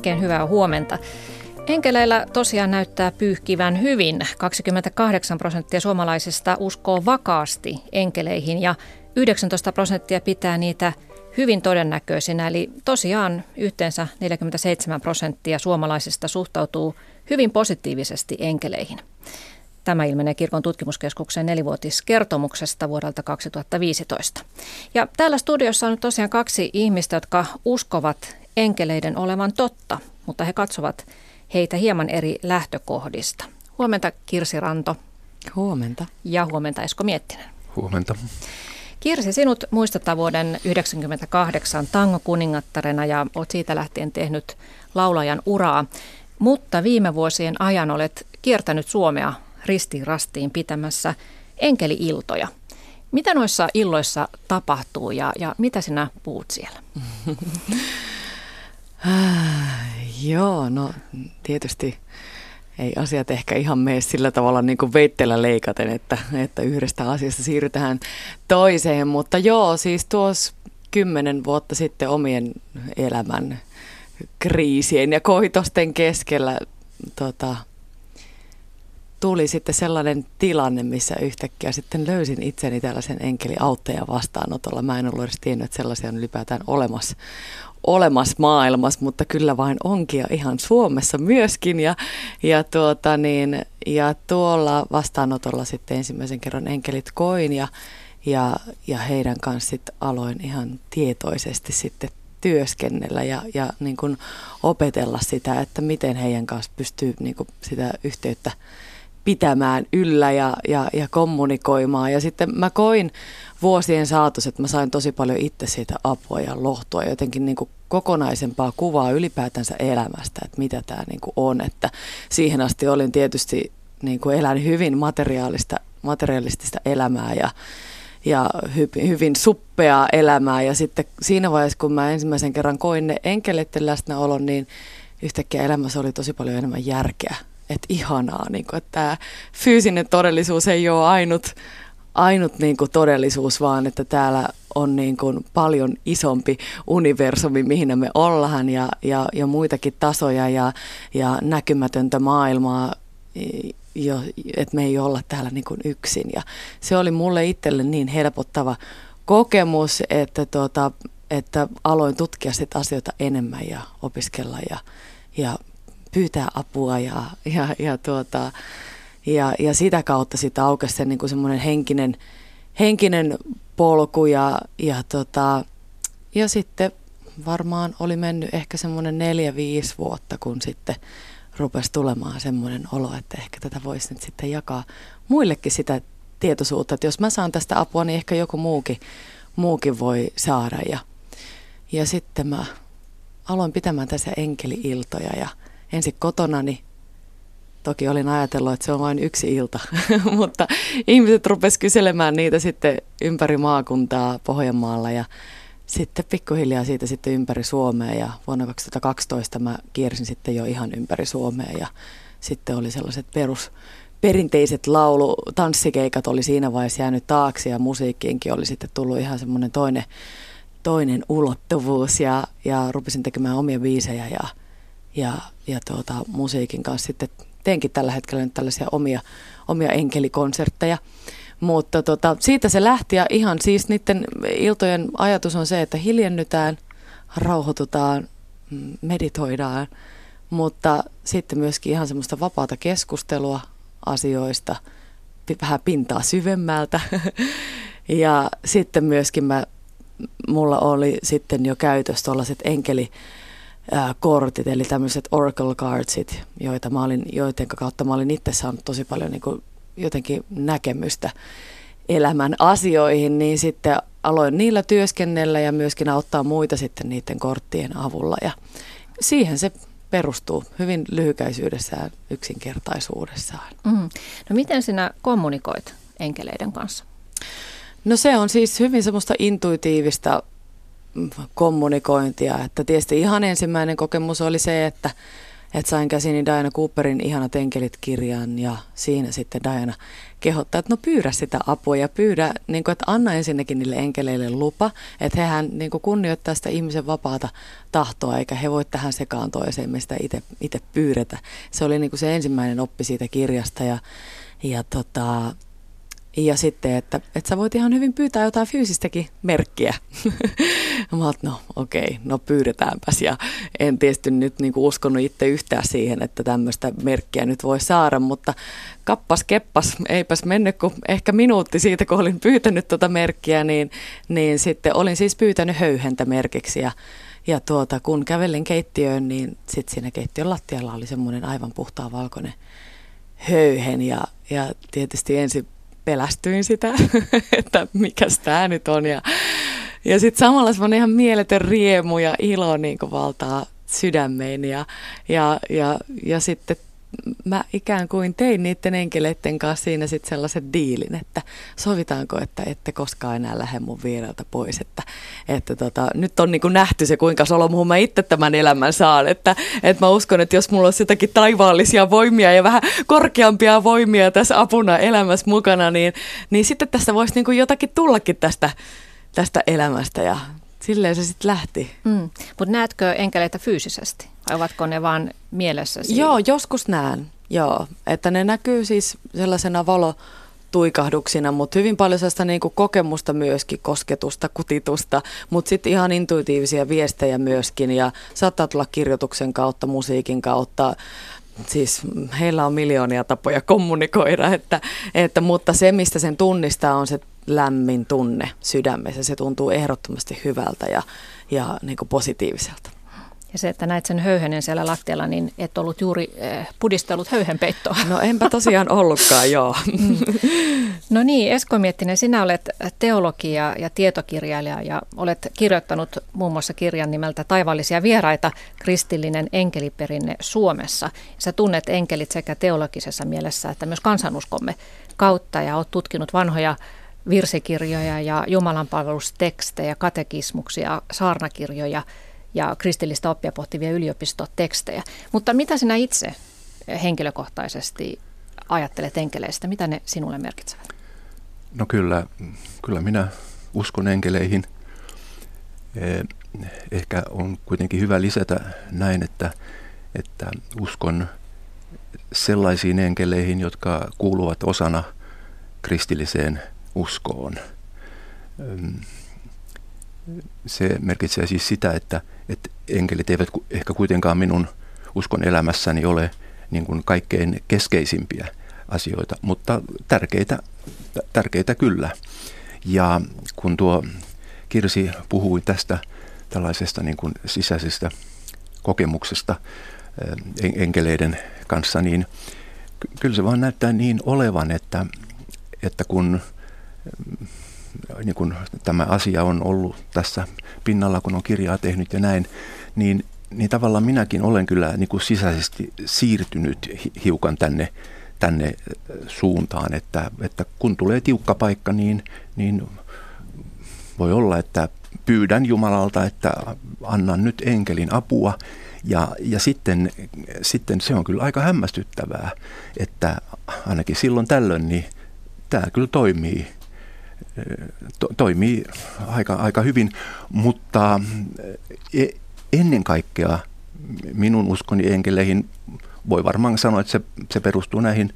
Oikein hyvää huomenta. Enkeleillä tosiaan näyttää pyyhkivän hyvin. 28 prosenttia suomalaisista uskoo vakaasti enkeleihin ja 19 prosenttia pitää niitä hyvin todennäköisinä. Eli tosiaan yhteensä 47 prosenttia suomalaisista suhtautuu hyvin positiivisesti enkeleihin. Tämä ilmenee Kirkon tutkimuskeskuksen nelivuotiskertomuksesta vuodelta 2015. Ja täällä studiossa on tosiaan kaksi ihmistä, jotka uskovat enkeleiden olevan totta, mutta he katsovat heitä hieman eri lähtökohdista. Huomenta Kirsi Ranto. Huomenta. Ja huomenta Esko Miettinen. Huomenta. Kirsi, sinut muistetaan vuoden 1998 tango-kuningattarena ja olet siitä lähtien tehnyt laulajan uraa. Mutta viime vuosien ajan olet kiertänyt Suomea ristiin rastiin pitämässä enkeli-iltoja. Mitä noissa illoissa tapahtuu ja, ja mitä sinä puhut siellä? Joo, no tietysti ei asiat ehkä ihan mene sillä tavalla niin kuin veitteellä leikaten, että, että yhdestä asiasta siirrytään toiseen. Mutta joo, siis tuossa kymmenen vuotta sitten omien elämän kriisien ja koitosten keskellä tota, tuli sitten sellainen tilanne, missä yhtäkkiä sitten löysin itseni tällaisen enkeliauttajan vastaanotolla. Mä en ollut edes tiennyt, että sellaisia on ylipäätään olemassa, olemassa maailmassa, mutta kyllä vain onkin ja ihan Suomessa myöskin. Ja, ja, tuota niin, ja tuolla vastaanotolla sitten ensimmäisen kerran enkelit koin ja, ja, ja heidän kanssa aloin ihan tietoisesti sitten työskennellä ja, ja niin kuin opetella sitä, että miten heidän kanssa pystyy niin kuin sitä yhteyttä pitämään yllä ja, ja, ja kommunikoimaan. Ja sitten mä koin vuosien saatossa, että mä sain tosi paljon itse siitä apua ja lohtua jotenkin niin kuin kokonaisempaa kuvaa ylipäätänsä elämästä, että mitä tämä niin kuin on. Että siihen asti olin tietysti niin kuin elän hyvin materiaalista, materialistista elämää ja, ja hy, hyvin suppeaa elämää. Ja sitten siinä vaiheessa, kun mä ensimmäisen kerran koin ne enkeleiden läsnäolon, niin yhtäkkiä elämässä oli tosi paljon enemmän järkeä että ihanaa, niin kuin, että tämä fyysinen todellisuus ei ole ainut, ainut niin kuin todellisuus, vaan että täällä on niin kuin paljon isompi universumi, mihin me ollaan ja, ja, ja muitakin tasoja ja, ja näkymätöntä maailmaa, jo, että me ei olla täällä niin kuin yksin. Ja se oli mulle itselle niin helpottava kokemus, että, tota, että aloin tutkia sit asioita enemmän ja opiskella ja, ja pyytää apua ja, ja, ja, tuota, ja, ja sitä kautta sitä aukesi se niin semmoinen henkinen, henkinen polku ja, ja, tota, ja sitten varmaan oli mennyt ehkä semmoinen neljä, viisi vuotta, kun sitten rupesi tulemaan semmoinen olo, että ehkä tätä voisi nyt sitten jakaa muillekin sitä tietoisuutta, että jos mä saan tästä apua, niin ehkä joku muukin, muukin voi saada. Ja, ja sitten mä aloin pitämään tässä enkeli-iltoja ja ensin kotonani. Toki olin ajatellut, että se on vain yksi ilta, mutta ihmiset rupes kyselemään niitä sitten ympäri maakuntaa Pohjanmaalla ja sitten pikkuhiljaa siitä sitten ympäri Suomea ja vuonna 2012 mä kiersin sitten jo ihan ympäri Suomea ja sitten oli sellaiset perus, perinteiset laulu, tanssikeikat oli siinä vaiheessa jäänyt taakse ja musiikkiinkin oli sitten tullut ihan semmoinen toinen, toinen ulottuvuus ja, ja rupesin tekemään omia biisejä ja ja, ja tuota, musiikin kanssa sitten teenkin tällä hetkellä nyt tällaisia omia, omia enkelikonsertteja. Mutta tota, siitä se lähti ja ihan siis niiden iltojen ajatus on se, että hiljennytään, rauhoitutaan, mm, meditoidaan, mutta sitten myöskin ihan semmoista vapaata keskustelua asioista, vähän pintaa syvemmältä. ja sitten myöskin mä, mulla oli sitten jo käytössä tuollaiset enkeli, kortit, eli tämmöiset Oracle Cardsit, joita mä olin, joiden kautta mä olin itse saanut tosi paljon niin kuin jotenkin näkemystä elämän asioihin, niin sitten aloin niillä työskennellä ja myöskin auttaa muita sitten niiden korttien avulla. Ja siihen se perustuu hyvin lyhykäisyydessään, yksinkertaisuudessaan. Mm. No miten sinä kommunikoit enkeleiden kanssa? No se on siis hyvin semmoista intuitiivista kommunikointia. Että tietysti ihan ensimmäinen kokemus oli se, että, että sain käsini Diana Cooperin ihana enkelit-kirjan ja siinä sitten Diana kehottaa, että no pyydä sitä apua ja pyydä, niin kuin, että anna ensinnäkin niille enkeleille lupa, että hehän niin kuin kunnioittaa sitä ihmisen vapaata tahtoa, eikä he voi tähän sekaantua, jos emme sitä itse pyydetä. Se oli niin kuin se ensimmäinen oppi siitä kirjasta ja, ja tota, ja sitten, että, että sä voit ihan hyvin pyytää jotain fyysistäkin merkkiä. mä oot, no okei, okay, no pyydetäänpäs. Ja en tietysti nyt niin kuin uskonut itse yhtään siihen, että tämmöistä merkkiä nyt voi saada, mutta kappas keppas, eipäs mennyt kuin ehkä minuutti siitä, kun olin pyytänyt tuota merkkiä, niin, niin sitten olin siis pyytänyt höyhentä merkiksi. Ja, ja tuota, kun kävelin keittiöön, niin sitten siinä keittiön lattialla oli semmoinen aivan puhtaa valkoinen höyhen ja, ja tietysti ensin pelästyin sitä, että mikä tämä nyt on. Ja, ja sitten samalla semmoinen ihan mieletön riemu ja ilo niin valtaa sydämeen. Ja, ja, ja, ja sitten mä ikään kuin tein niiden enkeleiden kanssa siinä sitten sellaisen diilin, että sovitaanko, että ette koskaan enää lähde mun viereltä pois. Että, että tota, nyt on niin kuin nähty se, kuinka solomuhun mä itse tämän elämän saan. Että, että mä uskon, että jos mulla olisi jotakin taivaallisia voimia ja vähän korkeampia voimia tässä apuna elämässä mukana, niin, niin sitten tästä voisi niin kuin jotakin tullakin tästä, tästä elämästä ja silleen se sitten lähti. Mm. Mutta näetkö enkeleitä fyysisesti? Vai ovatko ne vaan mielessä? Joo, joskus näen. Joo, että ne näkyy siis sellaisena valo tuikahduksina, mutta hyvin paljon sellaista niin kuin kokemusta myöskin, kosketusta, kutitusta, mutta sitten ihan intuitiivisia viestejä myöskin ja saattaa tulla kirjoituksen kautta, musiikin kautta, siis heillä on miljoonia tapoja kommunikoida, että, että, mutta se mistä sen tunnistaa on se lämmin tunne sydämessä, se tuntuu ehdottomasti hyvältä ja, ja niin kuin positiiviselta. Ja se, että näit sen höyhenen siellä lattialla, niin et ollut juuri eh, pudistellut höyhenpeittoa. No enpä tosiaan ollutkaan, joo. Mm. No niin, Esko Miettinen, sinä olet teologia ja tietokirjailija ja olet kirjoittanut muun muassa kirjan nimeltä Taivaallisia vieraita, kristillinen enkeliperinne Suomessa. Sä tunnet enkelit sekä teologisessa mielessä että myös kansanuskomme kautta ja olet tutkinut vanhoja virsikirjoja ja jumalanpalvelustekstejä, katekismuksia, saarnakirjoja – ja kristillistä oppia pohtivia yliopistotekstejä. Mutta mitä sinä itse henkilökohtaisesti ajattelet enkeleistä? Mitä ne sinulle merkitsevät? No kyllä, kyllä minä uskon enkeleihin. Eh, ehkä on kuitenkin hyvä lisätä näin, että, että uskon sellaisiin enkeleihin, jotka kuuluvat osana kristilliseen uskoon. Se merkitsee siis sitä, että, että enkelit eivät ehkä kuitenkaan minun uskon elämässäni ole niin kuin kaikkein keskeisimpiä asioita, mutta tärkeitä, tärkeitä kyllä. Ja kun tuo Kirsi puhui tästä tällaisesta niin kuin sisäisestä kokemuksesta enkeleiden kanssa, niin kyllä se vaan näyttää niin olevan, että, että kun niin kun tämä asia on ollut tässä pinnalla, kun on kirjaa tehnyt ja näin, niin, niin tavallaan minäkin olen kyllä niin kuin sisäisesti siirtynyt hiukan tänne, tänne suuntaan, että, että kun tulee tiukka paikka, niin, niin voi olla, että pyydän Jumalalta, että annan nyt enkelin apua. Ja, ja sitten, sitten se on kyllä aika hämmästyttävää, että ainakin silloin tällöin niin tämä kyllä toimii to, toimii aika, aika hyvin, mutta e, ennen kaikkea minun uskoni enkeleihin voi varmaan sanoa, että se, se perustuu näihin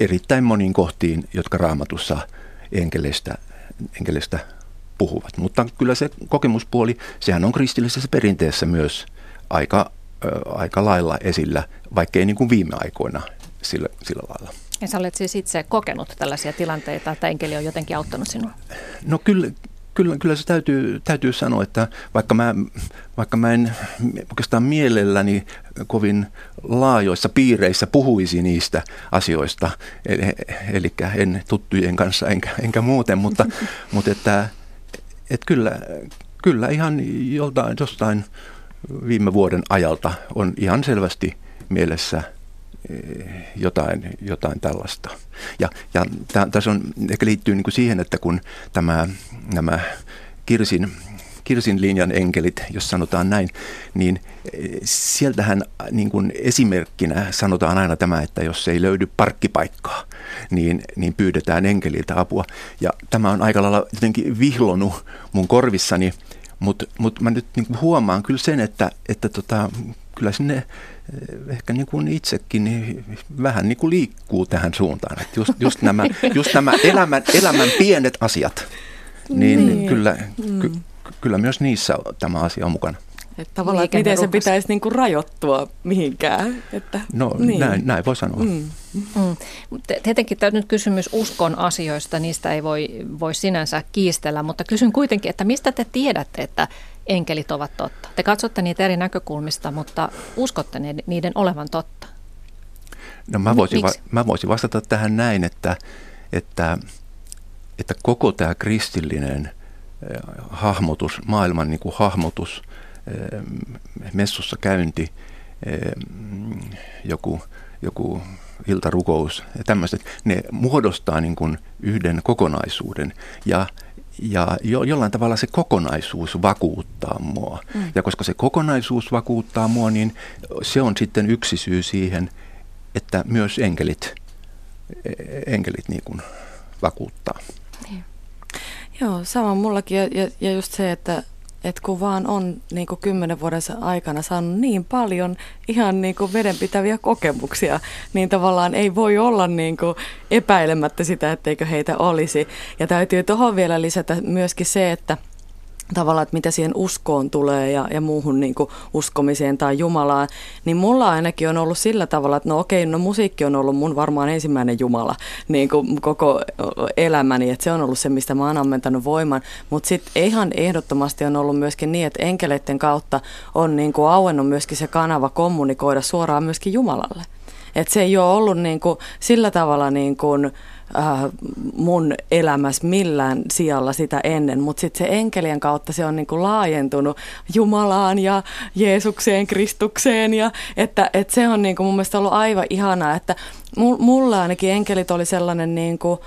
erittäin moniin kohtiin, jotka raamatussa enkeleistä, enkeleistä puhuvat. Mutta kyllä se kokemuspuoli, sehän on kristillisessä perinteessä myös aika, aika lailla esillä, vaikkei niin kuin viime aikoina sillä, sillä lailla. Ja sä olet siis itse kokenut tällaisia tilanteita, että enkeli on jotenkin auttanut sinua? No kyllä, kyllä, kyllä se täytyy, täytyy sanoa, että vaikka mä, vaikka mä en oikeastaan mielelläni kovin laajoissa piireissä puhuisi niistä asioista, eli, eli en tuttujen kanssa enkä, enkä muuten, mutta, mutta että, että kyllä, kyllä ihan joltain, jostain viime vuoden ajalta on ihan selvästi mielessä – jotain, jotain tällaista. Ja, ja tässä on, ehkä liittyy niin kuin siihen, että kun tämä, nämä Kirsin, Kirsin linjan enkelit, jos sanotaan näin, niin sieltähän niin kuin esimerkkinä sanotaan aina tämä, että jos ei löydy parkkipaikkaa, niin, niin pyydetään enkeliltä apua. Ja tämä on aika lailla jotenkin vihlonut mun korvissani, mutta mut mä nyt niin huomaan kyllä sen, että, että tota, kyllä sinne eh, ehkä niin kuin itsekin niin vähän niin kuin liikkuu tähän suuntaan. Että just, just nämä, just nämä elämän, elämän pienet asiat, niin, niin. Kyllä, mm. ky, kyllä myös niissä tämä asia on mukana. Että tavallaan, että miten se pitäisi niin kuin rajoittua mihinkään. Että, no niin. näin, näin voi sanoa. Mm. Mm. Tietenkin tämä nyt kysymys uskon asioista, niistä ei voi, voi sinänsä kiistellä, mutta kysyn kuitenkin, että mistä te tiedätte, että enkelit ovat totta? Te katsotte niitä eri näkökulmista, mutta uskotte niiden olevan totta? No mä voisin, va- mä voisin vastata tähän näin, että, että, että koko tämä kristillinen eh, hahmotus, maailman niin kuin hahmotus, eh, messussa käynti, eh, joku, joku iltarukous ja tämmöiset, ne muodostaa niin kuin yhden kokonaisuuden. Ja ja jo, jollain tavalla se kokonaisuus vakuuttaa mua. Mm. Ja koska se kokonaisuus vakuuttaa mua, niin se on sitten yksi syy siihen, että myös enkelit, enkelit niin kuin vakuuttaa. Niin. Joo, sama mullakin. Ja, ja, ja just se, että että kun vaan on niin kuin kymmenen vuoden aikana saanut niin paljon ihan niin kuin vedenpitäviä kokemuksia, niin tavallaan ei voi olla niin kuin epäilemättä sitä, etteikö heitä olisi. Ja täytyy tuohon vielä lisätä myöskin se, että – tavallaan, että mitä siihen uskoon tulee ja, ja muuhun niin kuin uskomiseen tai Jumalaan, niin mulla ainakin on ollut sillä tavalla, että no okei, no musiikki on ollut mun varmaan ensimmäinen Jumala niin kuin koko elämäni, että se on ollut se, mistä mä oon ammentanut voiman, mutta sitten ihan ehdottomasti on ollut myöskin niin, että enkeleiden kautta on niin kuin auennut myöskin se kanava kommunikoida suoraan myöskin Jumalalle. Että se ei ole ollut niin kuin sillä tavalla niin kuin, äh, mun elämässä millään sijalla sitä ennen, mutta sitten se enkelien kautta se on niinku laajentunut Jumalaan ja Jeesukseen, Kristukseen ja että, että se on niinku mun mielestä ollut aivan ihanaa, että mulla ainakin enkelit oli sellainen niinku,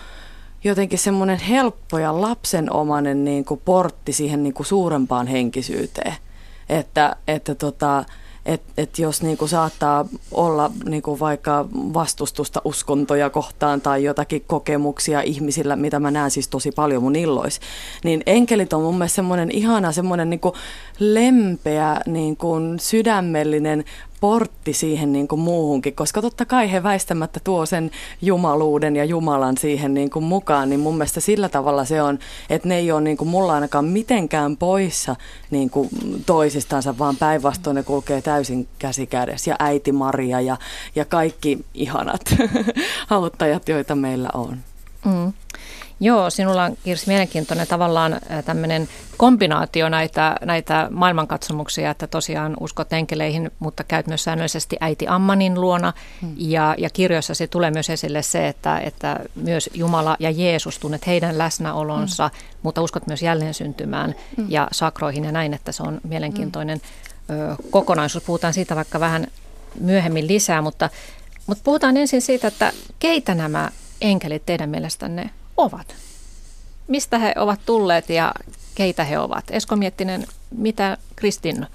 jotenkin semmoinen helppo ja lapsenomainen niinku portti siihen niinku suurempaan henkisyyteen. Että, että tota, että et jos niinku saattaa olla niinku vaikka vastustusta uskontoja kohtaan tai jotakin kokemuksia ihmisillä, mitä mä näen siis tosi paljon mun illois, niin enkelit on mun mielestä semmoinen ihana, semmoinen niinku lempeä, niinku sydämellinen portti siihen niin kuin muuhunkin, koska totta kai he väistämättä tuo sen jumaluuden ja Jumalan siihen niin kuin mukaan, niin mun mielestä sillä tavalla se on, että ne ei ole niin kuin mulla ainakaan mitenkään poissa niin kuin toisistansa, vaan päinvastoin ne kulkee täysin käsi kädessä ja äiti Maria ja, ja kaikki ihanat auttajat, joita meillä on. Mm. Joo, sinulla on Kirsi mielenkiintoinen tavallaan tämmöinen kombinaatio näitä, näitä maailmankatsomuksia, että tosiaan uskot enkeleihin, mutta käyt myös säännöllisesti äiti Ammanin luona. Hmm. Ja, ja kirjoissa se tulee myös esille se, että, että myös Jumala ja Jeesus tunnet heidän läsnäolonsa, hmm. mutta uskot myös jälleen syntymään hmm. ja sakroihin ja näin, että se on mielenkiintoinen hmm. kokonaisuus. Puhutaan siitä vaikka vähän myöhemmin lisää, mutta, mutta puhutaan ensin siitä, että keitä nämä enkelit teidän mielestänne ovat. Mistä he ovat tulleet ja keitä he ovat? Esko Miettinen, mitä kristin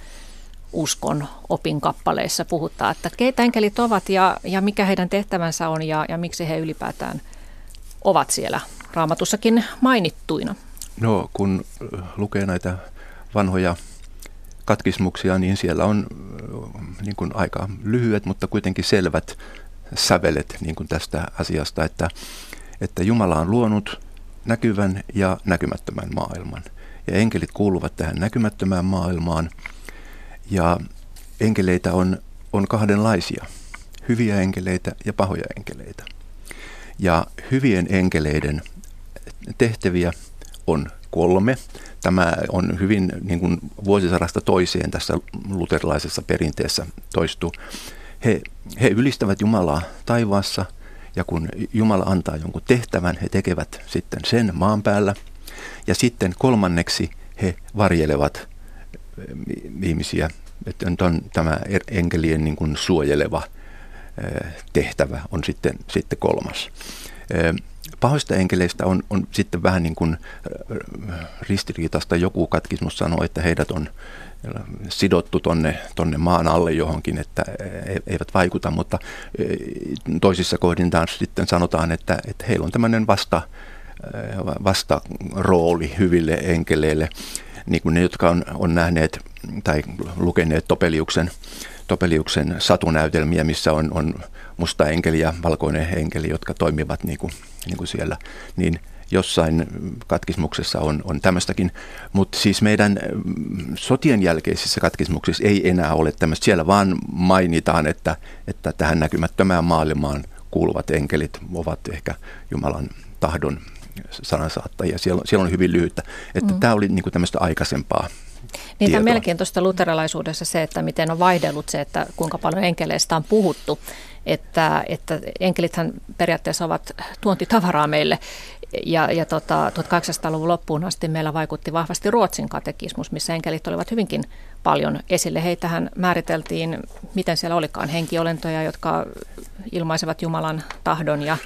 uskon opin kappaleissa puhutaan, että keitä enkelit ovat ja, ja mikä heidän tehtävänsä on ja, ja miksi he ylipäätään ovat siellä raamatussakin mainittuina? No kun lukee näitä vanhoja katkismuksia, niin siellä on niin kuin aika lyhyet, mutta kuitenkin selvät sävelet niin kuin tästä asiasta, että että Jumala on luonut näkyvän ja näkymättömän maailman. Ja enkelit kuuluvat tähän näkymättömään maailmaan. Ja enkeleitä on, on kahdenlaisia, hyviä enkeleitä ja pahoja enkeleitä. Ja hyvien enkeleiden tehtäviä on kolme. Tämä on hyvin niin kuin vuosisadasta toiseen tässä luterilaisessa perinteessä toistuu. He, he ylistävät Jumalaa taivaassa – ja kun Jumala antaa jonkun tehtävän, he tekevät sitten sen maan päällä. Ja sitten kolmanneksi he varjelevat eh, ihmisiä. Että on tämä enkelien niin kuin suojeleva eh, tehtävä on sitten, sitten kolmas. Eh, pahoista enkeleistä on, on sitten vähän niin kuin ristiriitasta. Joku katkismus sanoo, että heidät on sidottu tonne, tonne maan alle johonkin, että e, eivät vaikuta, mutta toisissa kohdin taas sitten sanotaan, että, että heillä on tämmöinen vasta, vasta rooli hyville enkeleille, niin kuin ne, jotka on, on nähneet tai lukeneet Topeliuksen, Topeliuksen satunäytelmiä, missä on, on musta enkeli ja valkoinen enkeli, jotka toimivat niin kuin, niin kuin siellä, niin jossain katkismuksessa on, on tämmöistäkin. Mutta siis meidän mm, sotien jälkeisissä katkismuksissa ei enää ole tämmöistä. Siellä vaan mainitaan, että, että tähän näkymättömään maailmaan kuuluvat enkelit ovat ehkä Jumalan tahdon sanansaattajia. Siellä, siellä on hyvin lyhyttä. Että mm. tämä oli niin kuin tämmöistä aikaisempaa niin on mielenkiintoista luterilaisuudessa se, että miten on vaihdellut se, että kuinka paljon enkeleistä on puhuttu. Että, että enkelithän periaatteessa ovat tuontitavaraa meille. Ja, ja tota, 1800-luvun loppuun asti meillä vaikutti vahvasti Ruotsin katekismus, missä enkelit olivat hyvinkin paljon esille. Heitähän määriteltiin, miten siellä olikaan, henkiolentoja, jotka ilmaisevat Jumalan tahdon ja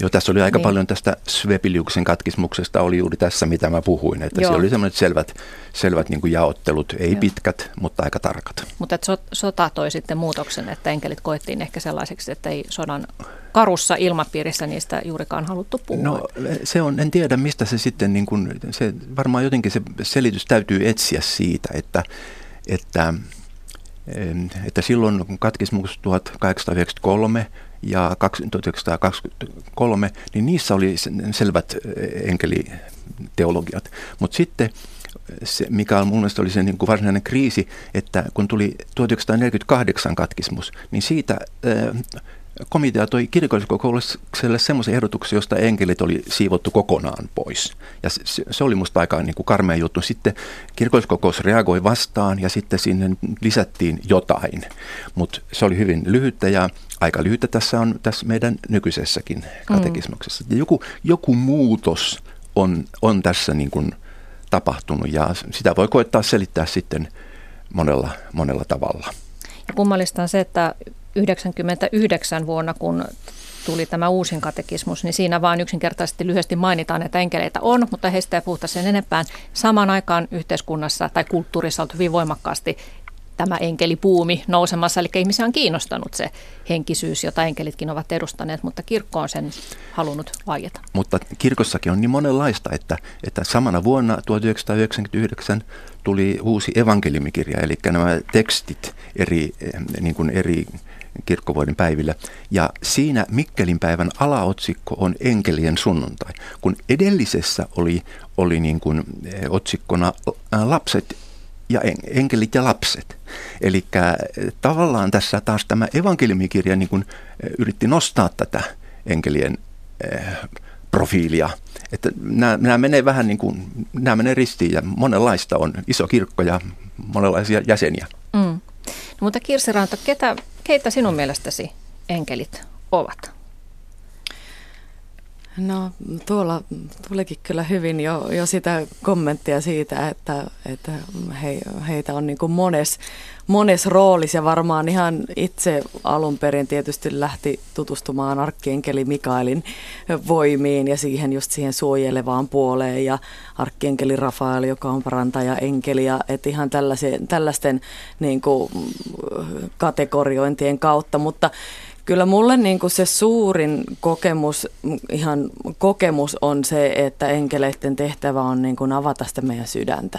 Joo, tässä oli aika niin. paljon tästä Svepiliuksen katkismuksesta, oli juuri tässä, mitä mä puhuin. Että Joo. siellä oli sellaiset selvät, selvät niin jaottelut, ei Joo. pitkät, mutta aika tarkat. Mutta so, sota toi sitten muutoksen, että enkelit koettiin ehkä sellaiseksi, että ei sodan karussa ilmapiirissä niistä juurikaan haluttu puhua. No se on, en tiedä mistä se sitten, niin kuin, se, varmaan jotenkin se selitys täytyy etsiä siitä, että, että että silloin katkismus 1893 ja 1923, niin niissä oli selvät enkeliteologiat. Mutta sitten se, mikä on mun mielestä oli se niin kuin varsinainen kriisi, että kun tuli 1948 katkismus, niin siitä komitea toi kirkolliskokoukselle semmoisen ehdotuksen, josta enkelit oli siivottu kokonaan pois. Ja se, se oli musta aika niin kuin karmea juttu. Sitten kirkolliskokous reagoi vastaan ja sitten sinne lisättiin jotain. Mutta se oli hyvin lyhyttä ja aika lyhyttä tässä on tässä meidän nykyisessäkin katekismuksessa. Mm. Ja joku, joku muutos on, on tässä niin kuin tapahtunut ja sitä voi koettaa selittää sitten monella, monella tavalla. Ja kummallista on se, että 99 vuonna, kun tuli tämä uusin katekismus, niin siinä vain yksinkertaisesti lyhyesti mainitaan, että enkeleitä on, mutta heistä ei puhuta sen enempään. Samaan aikaan yhteiskunnassa tai kulttuurissa on hyvin voimakkaasti tämä enkelipuumi nousemassa, eli ihmisiä on kiinnostanut se henkisyys, jota enkelitkin ovat edustaneet, mutta kirkko on sen halunnut vaieta. Mutta kirkossakin on niin monenlaista, että, että samana vuonna 1999 tuli uusi evankelimikirja, eli nämä tekstit eri, eh, niin kuin eri kirkkovuoden päivillä. Ja siinä Mikkelin päivän alaotsikko on Enkelien sunnuntai, kun edellisessä oli, oli niin kuin eh, otsikkona lapset ja enkelit ja lapset. Eli eh, tavallaan tässä taas tämä evankeliumikirja niin kuin eh, yritti nostaa tätä enkelien profiilia. Että nämä, nämä menee vähän niin kuin, nämä menee ristiin ja monenlaista on iso kirkko ja monenlaisia jäseniä. Mm. No, mutta Kirsi Ranta, ketä Keitä sinun mielestäsi enkelit ovat? No tuolla tulikin kyllä hyvin jo, jo sitä kommenttia siitä, että, että he, heitä on niin mones, mones roolis ja varmaan ihan itse alun perin tietysti lähti tutustumaan arkkienkeli Mikaelin voimiin ja siihen just siihen suojelevaan puoleen ja arkkienkeli Rafael, joka on parantaja enkeli ja et ihan tällaisen, tällaisten niin kategoriointien kautta, mutta Kyllä mulle niin kuin se suurin kokemus, ihan kokemus on se, että enkeleiden tehtävä on niin kuin avata sitä meidän sydäntä.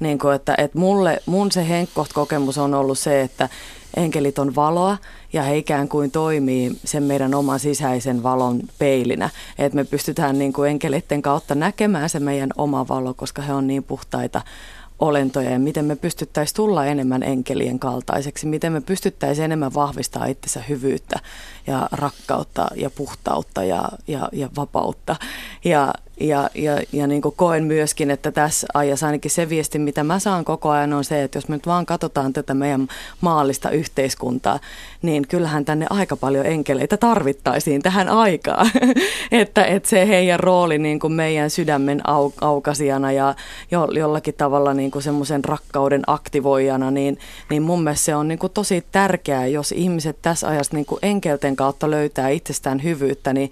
Niin kuin, että, että mulle, mun se henkkoht-kokemus on ollut se, että enkelit on valoa ja he ikään kuin toimii sen meidän oman sisäisen valon peilinä. Että me pystytään niin kuin enkeleiden kautta näkemään se meidän oma valo, koska he on niin puhtaita olentoja ja miten me pystyttäisiin tulla enemmän enkelien kaltaiseksi, miten me pystyttäisiin enemmän vahvistaa itsensä hyvyyttä ja rakkautta ja puhtautta ja, ja, ja vapautta. Ja, ja, ja, ja niin kuin koen myöskin, että tässä ajassa ainakin se viesti, mitä mä saan koko ajan on se, että jos me nyt vaan katsotaan tätä meidän maallista yhteiskuntaa, niin kyllähän tänne aika paljon enkeleitä tarvittaisiin tähän aikaan. että, että se heidän rooli niin kuin meidän sydämen au, aukasijana ja jo, jollakin tavalla niin kuin semmoisen rakkauden aktivoijana, niin, niin mun mielestä se on niin kuin tosi tärkeää, jos ihmiset tässä ajassa niin kuin enkelten kautta löytää itsestään hyvyyttä, niin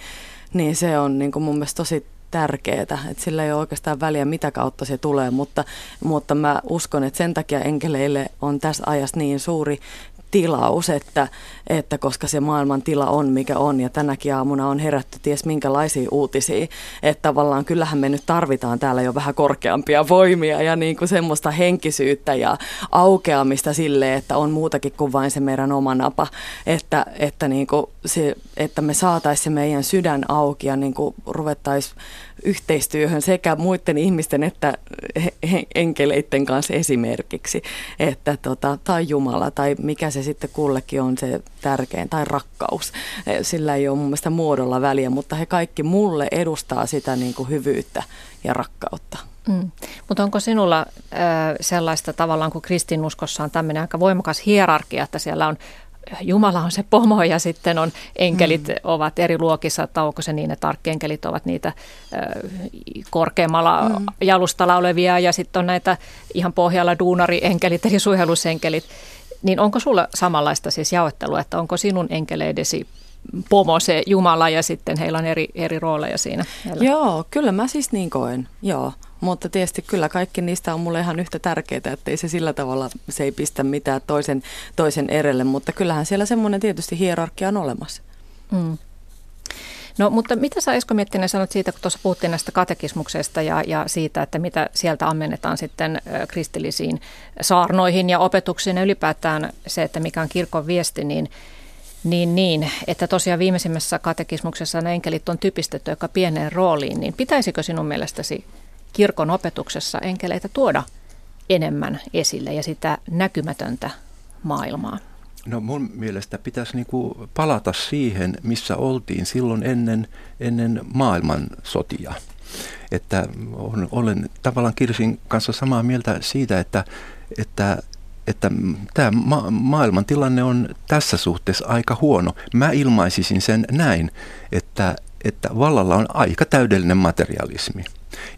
niin se on niin kuin mun mielestä tosi tärkeää, että sillä ei ole oikeastaan väliä, mitä kautta se tulee, mutta, mutta mä uskon, että sen takia enkeleille on tässä ajassa niin suuri tilaus, että, että koska se maailman tila on mikä on ja tänäkin aamuna on herätty ties minkälaisia uutisia, että tavallaan kyllähän me nyt tarvitaan täällä jo vähän korkeampia voimia ja niin kuin semmoista henkisyyttä ja aukeamista sille, että on muutakin kuin vain se meidän oma napa, että, että, niin kuin se, että me saataisiin se meidän sydän auki ja niin kuin ruvettaisiin yhteistyöhön sekä muiden ihmisten että enkeleiden kanssa esimerkiksi, että tota, tai Jumala tai mikä se sitten kullekin on se tärkein, tai rakkaus. E, sillä ei ole mun mielestä muodolla väliä, mutta he kaikki mulle edustaa sitä niin kuin hyvyyttä ja rakkautta. Mm. Mutta onko sinulla äh, sellaista tavallaan, kun kristinuskossa on tämmöinen aika voimakas hierarkia, että siellä on Jumala on se pomo ja sitten on enkelit mm. ovat eri luokissa, että onko se niin, että arkkeenkelit ovat niitä korkeammalla mm. jalustalla olevia ja sitten on näitä ihan pohjalla duunarienkelit eli suojelusenkelit. Niin onko sulla samanlaista siis jaottelua, että onko sinun enkeleidesi pomo se Jumala ja sitten heillä on eri, eri rooleja siinä? Heillä? Joo, kyllä mä siis niin koen, joo. Mutta tietysti kyllä kaikki niistä on mulle ihan yhtä tärkeitä, että ei se sillä tavalla, se ei pistä mitään toisen, toisen erelle, mutta kyllähän siellä semmoinen tietysti hierarkia on olemassa. Mm. No mutta mitä sä Esko Miettinen sanot siitä, kun tuossa puhuttiin näistä katekismuksesta ja, ja siitä, että mitä sieltä ammennetaan sitten kristillisiin saarnoihin ja opetuksiin ja ylipäätään se, että mikä on kirkon viesti, niin niin, niin, että tosiaan viimeisimmässä katekismuksessa ne enkelit on typistetty aika pieneen rooliin, niin pitäisikö sinun mielestäsi kirkon opetuksessa enkeleitä tuoda enemmän esille ja sitä näkymätöntä maailmaa? No mun mielestä pitäisi niinku palata siihen, missä oltiin silloin ennen, ennen maailmansotia. Että olen tavallaan Kirsin kanssa samaa mieltä siitä, että, että että tämä ma- maailman tilanne on tässä suhteessa aika huono. Mä ilmaisisin sen näin, että, että vallalla on aika täydellinen materialismi.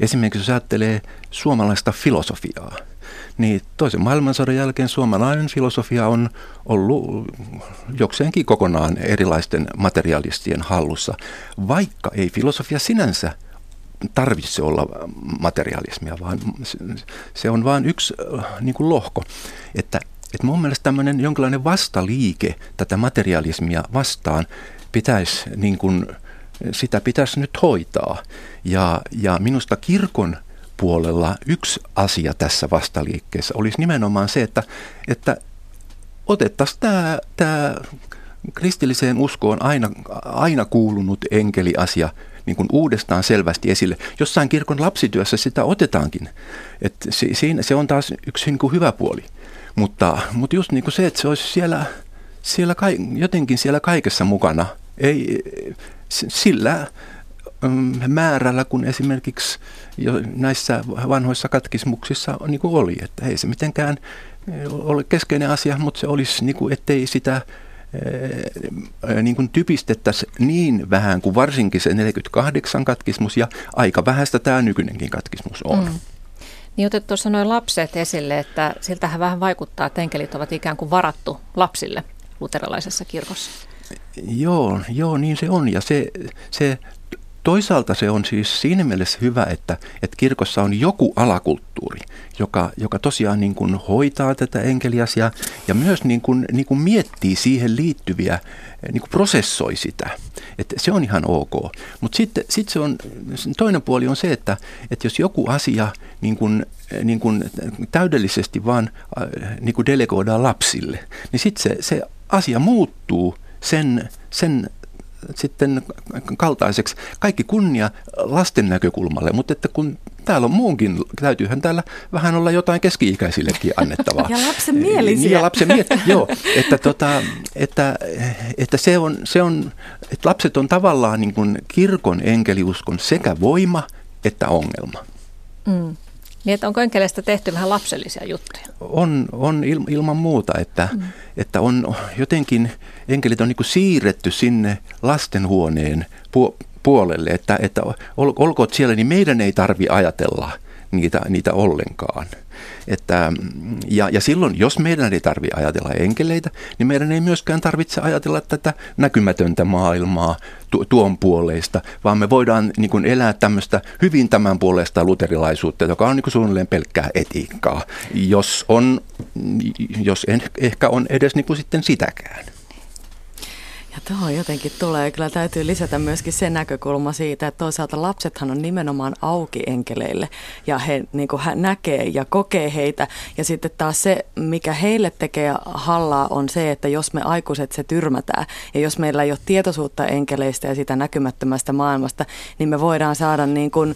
Esimerkiksi jos ajattelee suomalaista filosofiaa, niin toisen maailmansodan jälkeen suomalainen filosofia on ollut jokseenkin kokonaan erilaisten materialistien hallussa, vaikka ei filosofia sinänsä tarvitse olla materialismia, vaan se on vain yksi äh, niin kuin lohko. Että, että mun mielestä tämmöinen jonkinlainen vastaliike tätä materialismia vastaan pitäisi niin kuin, sitä pitäisi nyt hoitaa. Ja, ja minusta kirkon puolella yksi asia tässä vastaliikkeessä olisi nimenomaan se, että, että otettaisiin tämä, tämä kristilliseen uskoon aina, aina kuulunut enkeliasia niin kuin uudestaan selvästi esille. Jossain kirkon lapsityössä sitä otetaankin. Et se, siinä, se on taas yksi niin kuin hyvä puoli. Mutta, mutta just niin kuin se, että se olisi siellä, siellä jotenkin siellä kaikessa mukana. Ei, sillä mm, määrällä, kun esimerkiksi jo näissä vanhoissa katkismuksissa niin kuin oli, että ei se mitenkään ole keskeinen asia, mutta se olisi, niin kuin, ettei sitä niin kuin typistettäisiin niin vähän kuin varsinkin se 48 katkismus ja aika vähäistä tämä nykyinenkin katkismus on. Mm. Niin otet tuossa noin lapset esille, että siltähän vähän vaikuttaa, että enkelit ovat ikään kuin varattu lapsille luterilaisessa kirkossa. Joo, joo, niin se on. Ja se, se Toisaalta se on siis siinä mielessä hyvä, että, että kirkossa on joku alakulttuuri, joka, joka tosiaan niin kuin hoitaa tätä enkeliasiaa ja myös niin kuin, niin kuin miettii siihen liittyviä, niin kuin prosessoi sitä. Että se on ihan ok. Mutta sitten sit se on, toinen puoli on se, että, että jos joku asia niin kuin, niin kuin täydellisesti vaan niin kuin delegoidaan lapsille, niin sitten se, se asia muuttuu sen, sen sitten kaltaiseksi. Kaikki kunnia lasten näkökulmalle, mutta että kun täällä on muunkin, täytyyhän täällä vähän olla jotain keski-ikäisillekin annettavaa. ja lapsen mielisiä. Niin, ja lapsen miet- joo, että, tota, että, että, se on, se on, että lapset on tavallaan niin kuin kirkon enkeliuskon sekä voima että ongelma. Mm. Niin, että onko enkeleistä tehty vähän lapsellisia juttuja? On, on il, ilman muuta, että, mm. että on jotenkin, enkelit on niin siirretty sinne lastenhuoneen pu, puolelle, että, että ol, olkoot siellä, niin meidän ei tarvi ajatella niitä, niitä ollenkaan. Että, ja, ja silloin, jos meidän ei tarvitse ajatella enkeleitä, niin meidän ei myöskään tarvitse ajatella tätä näkymätöntä maailmaa tu, tuon puoleista, vaan me voidaan niin kuin elää tämmöistä hyvin tämän puolesta luterilaisuutta, joka on niin kuin suunnilleen pelkkää etiikkaa, jos, on, jos en, ehkä on edes niin kuin sitten sitäkään. Ja tuohon jotenkin tulee, kyllä täytyy lisätä myöskin se näkökulma siitä, että toisaalta lapsethan on nimenomaan auki enkeleille ja he niin kuin, hän näkee ja kokee heitä. Ja sitten taas se, mikä heille tekee hallaa on se, että jos me aikuiset se tyrmätään ja jos meillä ei ole tietoisuutta enkeleistä ja sitä näkymättömästä maailmasta, niin me voidaan saada niin kuin,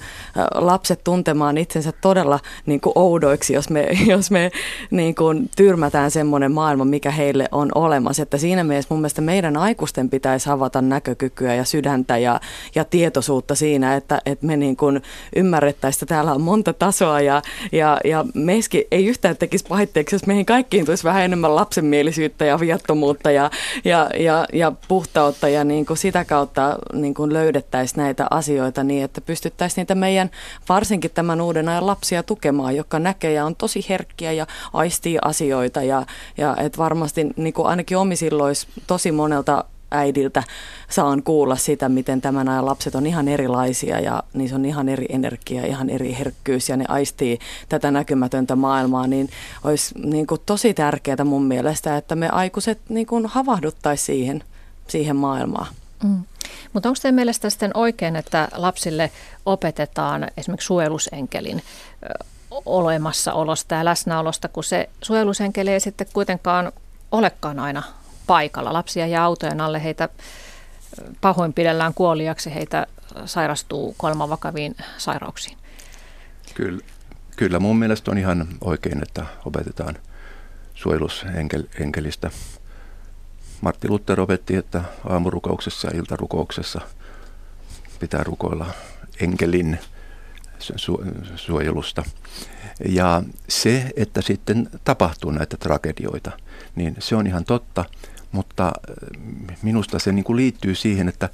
lapset tuntemaan itsensä todella niin kuin oudoiksi, jos me, jos me niin kuin, tyrmätään semmoinen maailma, mikä heille on olemassa. Että siinä mielessä mun mielestä meidän aikuiset aikuisten pitäisi avata näkökykyä ja sydäntä ja, ja tietoisuutta siinä, että, että me niin kuin ymmärrettäisiin, että täällä on monta tasoa ja, ja, ja meiskin ei yhtään tekisi pahitteeksi, jos meihin kaikkiin tulisi vähän enemmän lapsenmielisyyttä ja viattomuutta ja, ja, ja, ja puhtautta ja niin kuin sitä kautta niin kuin löydettäisiin näitä asioita niin, että pystyttäisiin niitä meidän varsinkin tämän uuden ajan lapsia tukemaan, jotka näkee ja on tosi herkkiä ja aistii asioita ja, ja että varmasti niin kuin ainakin omisillois tosi monelta äidiltä saan kuulla sitä, miten tämän ajan lapset on ihan erilaisia ja niissä on ihan eri energia, ihan eri herkkyys ja ne aistii tätä näkymätöntä maailmaa, niin olisi niin kuin tosi tärkeää mun mielestä, että me aikuiset niin kuin havahduttaisiin siihen, siihen maailmaan. Mm. Mutta onko teidän mielestä sitten oikein, että lapsille opetetaan esimerkiksi suojelusenkelin olemassaolosta ja läsnäolosta, kun se suojelusenkeli ei sitten kuitenkaan olekaan aina paikalla. Lapsia ja autojen alle heitä pahoinpidellään kuoliaksi, heitä sairastuu kolman vakaviin sairauksiin. Kyllä, kyllä mun mielestä on ihan oikein, että opetetaan suojelusenkelistä. Martti Luther opetti, että aamurukouksessa ja iltarukouksessa pitää rukoilla enkelin suojelusta. Ja se, että sitten tapahtuu näitä tragedioita, niin se on ihan totta – mutta äh, minusta se niin kuin liittyy siihen, että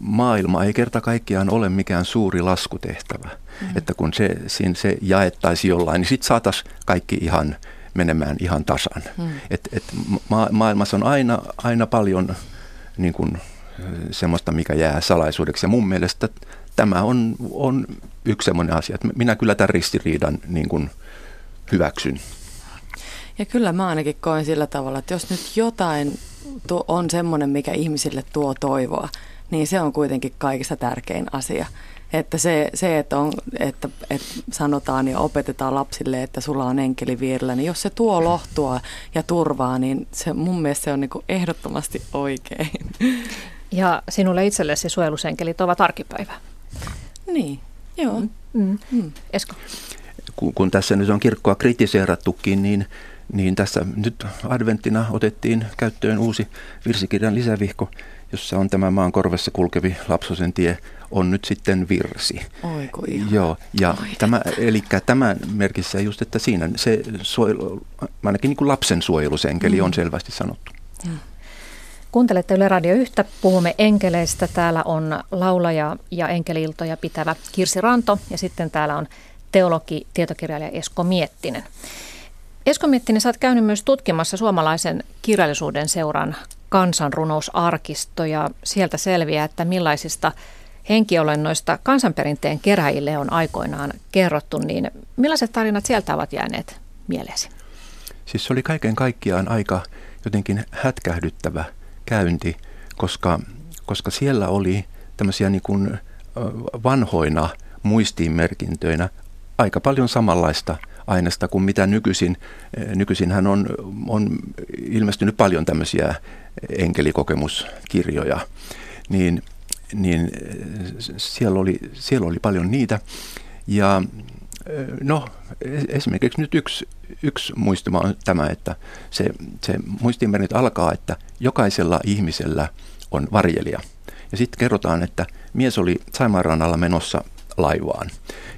maailma ei kerta kaikkiaan ole mikään suuri laskutehtävä. Mm. Että kun se, se jaettaisiin jollain, niin sitten saataisiin kaikki ihan menemään ihan tasan. Mm. Et, et ma- maailmassa on aina, aina paljon niin kuin, semmoista, mikä jää salaisuudeksi. Ja mun mielestä tämä on, on yksi semmoinen asia, että minä kyllä tämän ristiriidan niin kuin hyväksyn. Ja kyllä mä ainakin koen sillä tavalla, että jos nyt jotain on semmoinen, mikä ihmisille tuo toivoa, niin se on kuitenkin kaikista tärkein asia. Että se, se että, on, että, että sanotaan ja opetetaan lapsille, että sulla on enkeli vierellä, niin jos se tuo lohtua ja turvaa, niin se, mun mielestä se on niin ehdottomasti oikein. Ja sinulle itsellesi suojelusenkelit ovat arkipäivä. Niin, joo. Mm. Mm. Mm. Esko? Kun, kun tässä nyt on kirkkoa kritiseerattukin, niin niin tässä nyt adventtina otettiin käyttöön uusi virsikirjan lisävihko, jossa on tämä maan korvessa kulkevi Lapsosen tie, on nyt sitten virsi. Oiku Joo, ja tämä, eli tämä merkissä just, että siinä se suojelu, ainakin niin kuin lapsen suojelusenkeli mm. on selvästi sanottu. Mm. Kuuntelette Yle Radio Yhtä, puhumme enkeleistä. Täällä on laulaja ja enkeliiltoja pitävä Kirsi Ranto ja sitten täällä on teologi, tietokirjailija Esko Miettinen. Esko Miettinen, sä oot käynyt myös tutkimassa suomalaisen kirjallisuuden seuran kansanrunousarkisto ja sieltä selviää, että millaisista henkiolennoista kansanperinteen keräjille on aikoinaan kerrottu, niin millaiset tarinat sieltä ovat jääneet mieleesi? Siis se oli kaiken kaikkiaan aika jotenkin hätkähdyttävä käynti, koska, koska siellä oli tämmöisiä niin kuin vanhoina muistiinmerkintöinä aika paljon samanlaista aineesta kuin mitä nykyisin. Nykyisinhän on, on ilmestynyt paljon tämmöisiä enkelikokemuskirjoja, niin, niin siellä, oli, siellä oli paljon niitä. Ja no, esimerkiksi nyt yksi, yksi muistuma on tämä, että se, se muistiinmerkit alkaa, että jokaisella ihmisellä on varjelija. Ja sitten kerrotaan, että mies oli Saimaan rannalla menossa laivaan.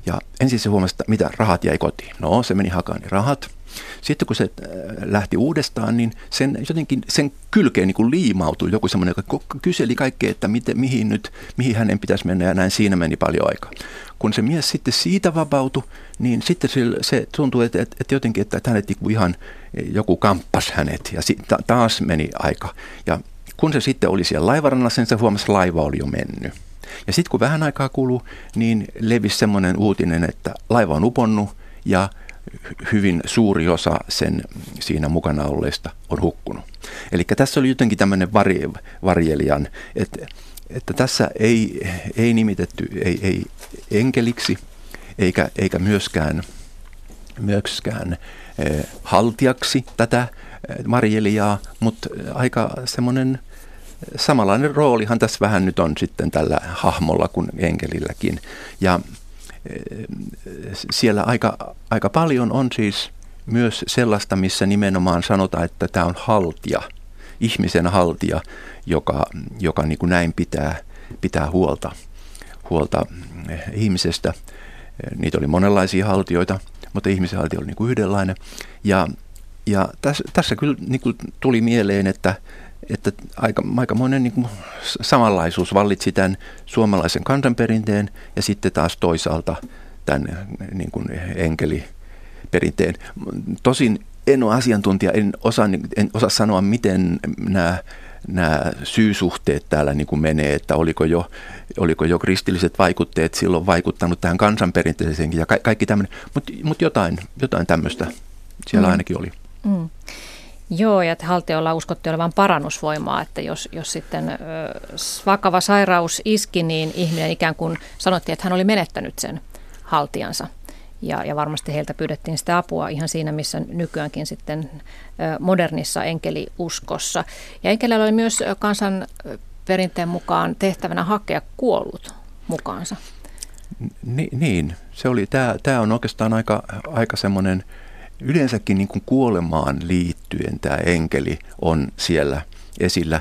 Ja ensin se huomasi, että mitä rahat jäi kotiin. No, se meni hakaan rahat. Sitten kun se äh, lähti uudestaan, niin sen, jotenkin sen kylkeen niin kuin liimautui joku semmoinen, joka kyseli kaikkea, että miten, mihin, nyt, mihin hänen pitäisi mennä ja näin siinä meni paljon aikaa. Kun se mies sitten siitä vapautui, niin sitten se, se tuntui, että, että, että jotenkin, että hänet niin ihan joku kamppas hänet ja si, ta, taas meni aika. Ja kun se sitten oli siellä laivarannassa, niin se huomasi, että laiva oli jo mennyt. Ja sitten kun vähän aikaa kuluu, niin levisi semmoinen uutinen, että laiva on uponnut ja hyvin suuri osa sen siinä mukana olleista on hukkunut. Eli tässä oli jotenkin tämmöinen vari, varjelijan, että, että tässä ei, ei nimitetty ei, ei enkeliksi eikä, eikä myöskään, myöskään eh, haltiaksi tätä varjelijaa, mutta aika semmoinen samanlainen roolihan tässä vähän nyt on sitten tällä hahmolla kuin enkelilläkin. Ja eh, siellä aika, aika paljon on siis myös sellaista, missä nimenomaan sanotaan, että tämä on haltija, ihmisen haltija, joka, joka niin kuin näin pitää, pitää huolta, huolta eh, ihmisestä. Niitä oli monenlaisia haltioita, mutta ihmisen haltija oli niin kuin yhdenlainen. Ja, ja tässä, tässä kyllä niin kuin tuli mieleen, että, että aika, aikamoinen niin kuin samanlaisuus vallitsi tämän suomalaisen kansanperinteen ja sitten taas toisaalta tämän niin kuin enkeliperinteen. Tosin en ole asiantuntija, en osaa, en osaa sanoa, miten nämä nämä syysuhteet täällä niin kuin menee, että oliko jo, oliko jo kristilliset vaikutteet silloin vaikuttanut tähän kansanperinteeseenkin ja ka- kaikki tämmöinen, mutta mut jotain, jotain tämmöistä siellä mm. ainakin oli. Mm. Joo, ja että haltijoilla uskottiin olevan parannusvoimaa, että jos, jos sitten vakava sairaus iski, niin ihminen ikään kuin sanottiin, että hän oli menettänyt sen haltijansa. Ja, ja varmasti heiltä pyydettiin sitä apua ihan siinä, missä nykyäänkin sitten modernissa enkeliuskossa. Ja enkelillä oli myös kansan perinteen mukaan tehtävänä hakea kuollut mukaansa. Ni, niin, se oli, tämä on oikeastaan aika, aika semmoinen yleensäkin niin kuin kuolemaan liittyen tämä enkeli on siellä esillä,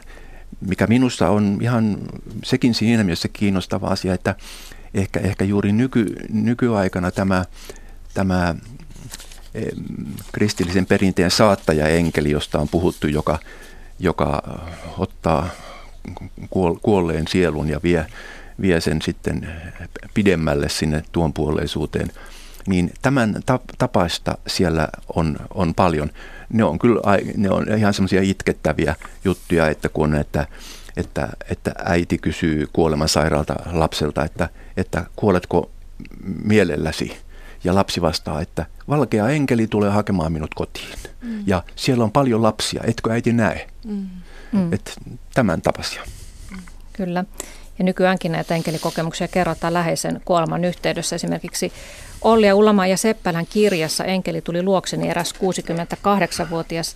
mikä minusta on ihan sekin siinä mielessä kiinnostava asia, että ehkä, ehkä juuri nyky, nykyaikana tämä, tämä kristillisen perinteen saattaja enkeli, josta on puhuttu, joka, joka ottaa kuolleen sielun ja vie, vie sen sitten pidemmälle sinne tuon puoleisuuteen – niin tämän tapaista siellä on, on paljon. Ne on kyllä ne on ihan semmoisia itkettäviä juttuja, että kun että, että, että äiti kysyy kuolemansairaalta lapselta, että, että kuoletko mielelläsi? Ja lapsi vastaa, että valkea enkeli tulee hakemaan minut kotiin. Mm. Ja siellä on paljon lapsia, etkö äiti näe? Mm. mm. Et tämän tapasia. Kyllä. Ja nykyäänkin näitä enkelikokemuksia kerrotaan läheisen kuoleman yhteydessä. Esimerkiksi Olli ja Ulama ja Seppälän kirjassa Enkeli tuli luokseni eräs 68-vuotias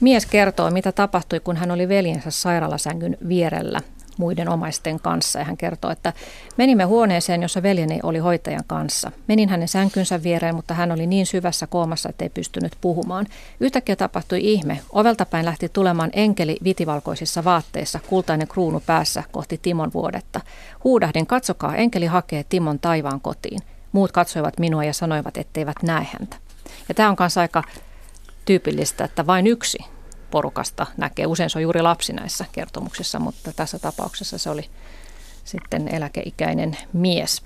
mies kertoo, mitä tapahtui, kun hän oli veljensä sairaalasängyn vierellä muiden omaisten kanssa. Ja hän kertoo, että menimme huoneeseen, jossa veljeni oli hoitajan kanssa. Menin hänen sänkynsä viereen, mutta hän oli niin syvässä koomassa, ettei pystynyt puhumaan. Yhtäkkiä tapahtui ihme. Ovelta päin lähti tulemaan enkeli vitivalkoisissa vaatteissa, kultainen kruunu päässä kohti Timon vuodetta. Huudahdin, katsokaa, enkeli hakee Timon taivaan kotiin. Muut katsoivat minua ja sanoivat, etteivät näe häntä. Ja tämä on myös aika tyypillistä, että vain yksi porukasta näkee. Usein se on juuri lapsi näissä kertomuksissa, mutta tässä tapauksessa se oli sitten eläkeikäinen mies.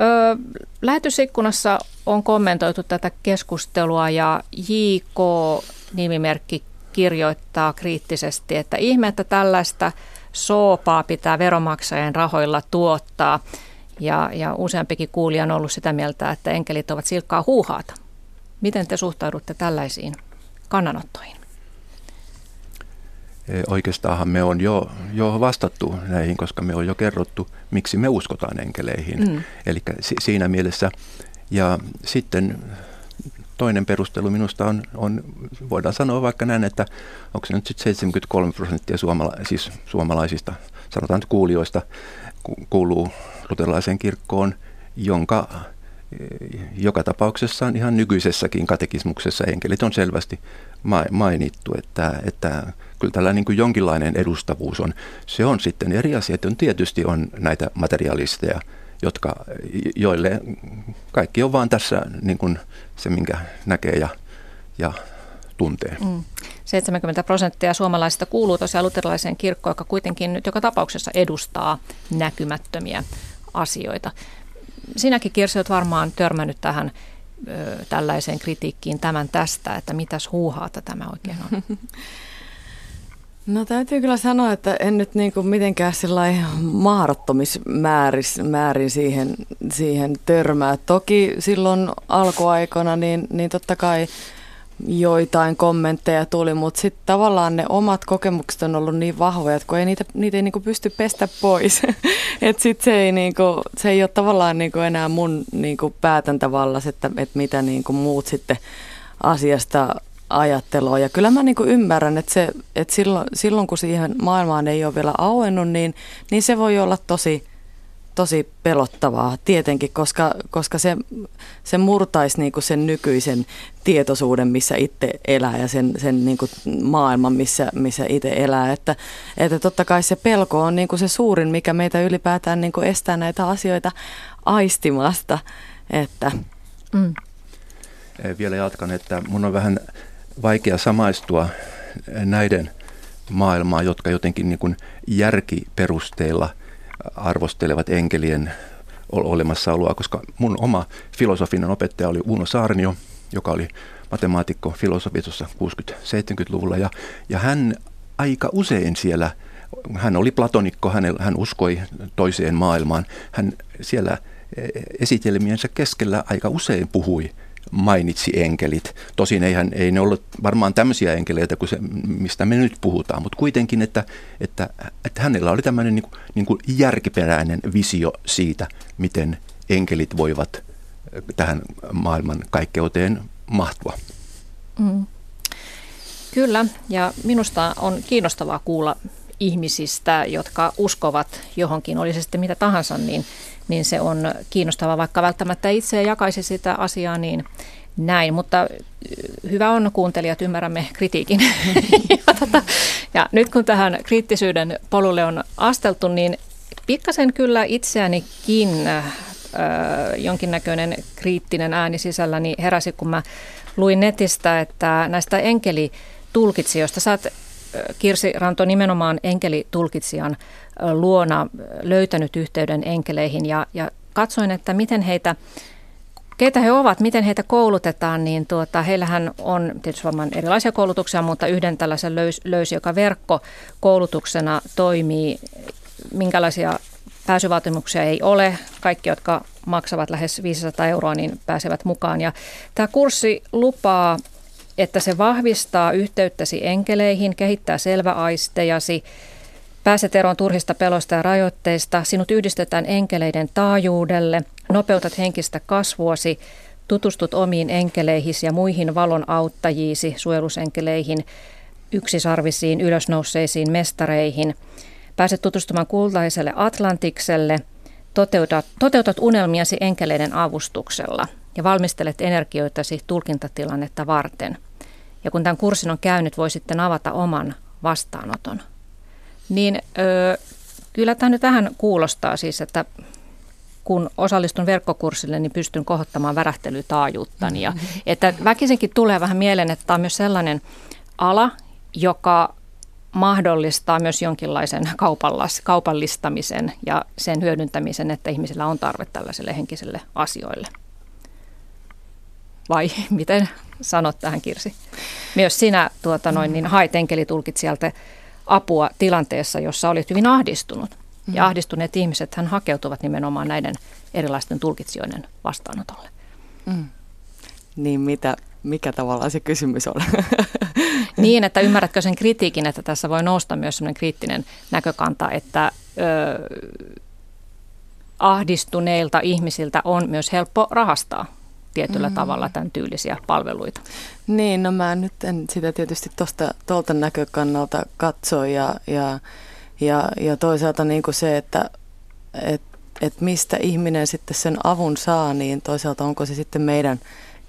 Öö, lähetysikkunassa on kommentoitu tätä keskustelua ja JK-nimimerkki kirjoittaa kriittisesti, että ihme, että tällaista soopaa pitää veromaksajien rahoilla tuottaa. Ja, ja useampikin kuulija on ollut sitä mieltä, että enkelit ovat silkkaa huuhaata. Miten te suhtaudutte tällaisiin kannanottoihin? E, oikeastaan me on jo, jo vastattu näihin, koska me on jo kerrottu, miksi me uskotaan enkeleihin. Mm. Eli siinä mielessä, ja sitten toinen perustelu minusta on, on, voidaan sanoa vaikka näin, että onko se nyt sitten 73 prosenttia suomala- siis suomalaisista, sanotaan nyt kuulijoista, kuuluu luterilaiseen kirkkoon, jonka joka tapauksessa on ihan nykyisessäkin katekismuksessa enkelit on selvästi mainittu, että, että kyllä tällä niin jonkinlainen edustavuus on. Se on sitten eri asia, että on tietysti on näitä materialisteja, jotka, joille kaikki on vaan tässä niin kuin se, minkä näkee ja, ja tuntee. Mm. 70 prosenttia suomalaisista kuuluu tosiaan luterilaiseen kirkkoon, joka kuitenkin nyt joka tapauksessa edustaa näkymättömiä asioita. Sinäkin Kirsi olet varmaan törmännyt tähän ö, tällaiseen kritiikkiin tämän tästä, että mitäs huuhaata tämä oikein on. No täytyy kyllä sanoa, että en nyt niin kuin mitenkään mahdottomismäärin siihen, siihen törmää. Toki silloin alkuaikana niin, niin totta kai joitain kommentteja tuli, mutta sitten tavallaan ne omat kokemukset on ollut niin vahvoja, että kun ei niitä, niitä ei niinku pysty pestä pois. että sitten se, ei niinku, se ei ole tavallaan niinku enää mun niinku päätäntävallas, että, että mitä niinku muut sitten asiasta ajattelua. Ja kyllä mä niinku ymmärrän, että, se, että silloin, silloin kun siihen maailmaan ei ole vielä auennut, niin, niin se voi olla tosi tosi pelottavaa tietenkin, koska, koska se, se murtaisi niin kuin sen nykyisen tietoisuuden, missä itse elää ja sen, sen niin kuin maailman, missä, missä itse elää. Että, että totta kai se pelko on niin kuin se suurin, mikä meitä ylipäätään niin kuin estää näitä asioita aistimasta. Että. Mm. Vielä jatkan, että mun on vähän vaikea samaistua näiden maailmaa, jotka jotenkin niin kuin järkiperusteilla – arvostelevat enkelien olemassaoloa, koska mun oma filosofinen opettaja oli Uno Saarnio, joka oli matemaatikko, filosofi tuossa 60-70-luvulla, ja, ja hän aika usein siellä, hän oli platonikko, hän, hän uskoi toiseen maailmaan, hän siellä e, esitelmiensä keskellä aika usein puhui mainitsi enkelit. Tosin eihän, ei ne ollut varmaan tämmöisiä enkeleitä kuin se, mistä me nyt puhutaan, mutta kuitenkin, että, että, että hänellä oli tämmöinen niin kuin, niin kuin järkiperäinen visio siitä, miten enkelit voivat tähän maailman kaikkeuteen mahtua. Mm. Kyllä, ja minusta on kiinnostavaa kuulla ihmisistä, jotka uskovat johonkin, oli se sitten mitä tahansa, niin niin se on kiinnostava, vaikka välttämättä itse jakaisi sitä asiaa niin näin. Mutta hyvä on kuuntelijat, ymmärrämme kritiikin. ja, tota, ja nyt kun tähän kriittisyyden polulle on asteltu, niin pikkasen kyllä itseänikin äh, jonkinnäköinen kriittinen ääni sisälläni heräsi, kun mä luin netistä, että näistä enkelitulkitsijoista, sä oot Kirsi Ranto nimenomaan enkelitulkitsijan luona löytänyt yhteyden enkeleihin ja, ja katsoin, että miten heitä keitä he ovat, miten heitä koulutetaan, niin tuota, heillähän on tietysti varmaan erilaisia koulutuksia, mutta yhden tällaisen löys, löysi, joka verkkokoulutuksena toimii, minkälaisia pääsyvaatimuksia ei ole. Kaikki, jotka maksavat lähes 500 euroa, niin pääsevät mukaan. Ja tämä kurssi lupaa että se vahvistaa yhteyttäsi enkeleihin, kehittää selväaistejasi, pääset eroon turhista peloista ja rajoitteista, sinut yhdistetään enkeleiden taajuudelle, nopeutat henkistä kasvuasi, tutustut omiin enkeleihisi ja muihin valon auttajiisi, suojelusenkeleihin, yksisarvisiin, ylösnouseisiin mestareihin. Pääset tutustumaan kultaiselle Atlantikselle, toteutat, toteutat unelmiasi enkeleiden avustuksella ja valmistelet energioitasi tulkintatilannetta varten – ja kun tämän kurssin on käynyt, voi sitten avata oman vastaanoton. Niin ö, kyllä tämä nyt vähän kuulostaa siis, että kun osallistun verkkokurssille, niin pystyn kohottamaan värähtelytaajuuttani. Ja, mm-hmm. että väkisinkin tulee vähän mieleen, että tämä on myös sellainen ala, joka mahdollistaa myös jonkinlaisen kaupallistamisen ja sen hyödyntämisen, että ihmisillä on tarve tällaiselle henkiselle asioille. Vai miten sanot tähän Kirsi? Myös sinä tuota, noin, niin hait enkelitulkitsijalta apua tilanteessa, jossa olit hyvin ahdistunut. Mm. Ja ahdistuneet ihmiset hän hakeutuvat nimenomaan näiden erilaisten tulkitsijoiden vastaanotolle. Mm. Niin mitä, mikä tavallaan se kysymys on? niin, että ymmärrätkö sen kritiikin, että tässä voi nousta myös sellainen kriittinen näkökanta, että ö, ahdistuneilta ihmisiltä on myös helppo rahastaa tietyllä mm. tavalla tämän tyylisiä palveluita. Niin, no mä nyt en sitä tietysti tuosta tuolta näkökannalta katso ja, ja, ja, ja toisaalta niin kuin se, että et, et mistä ihminen sitten sen avun saa, niin toisaalta onko se sitten meidän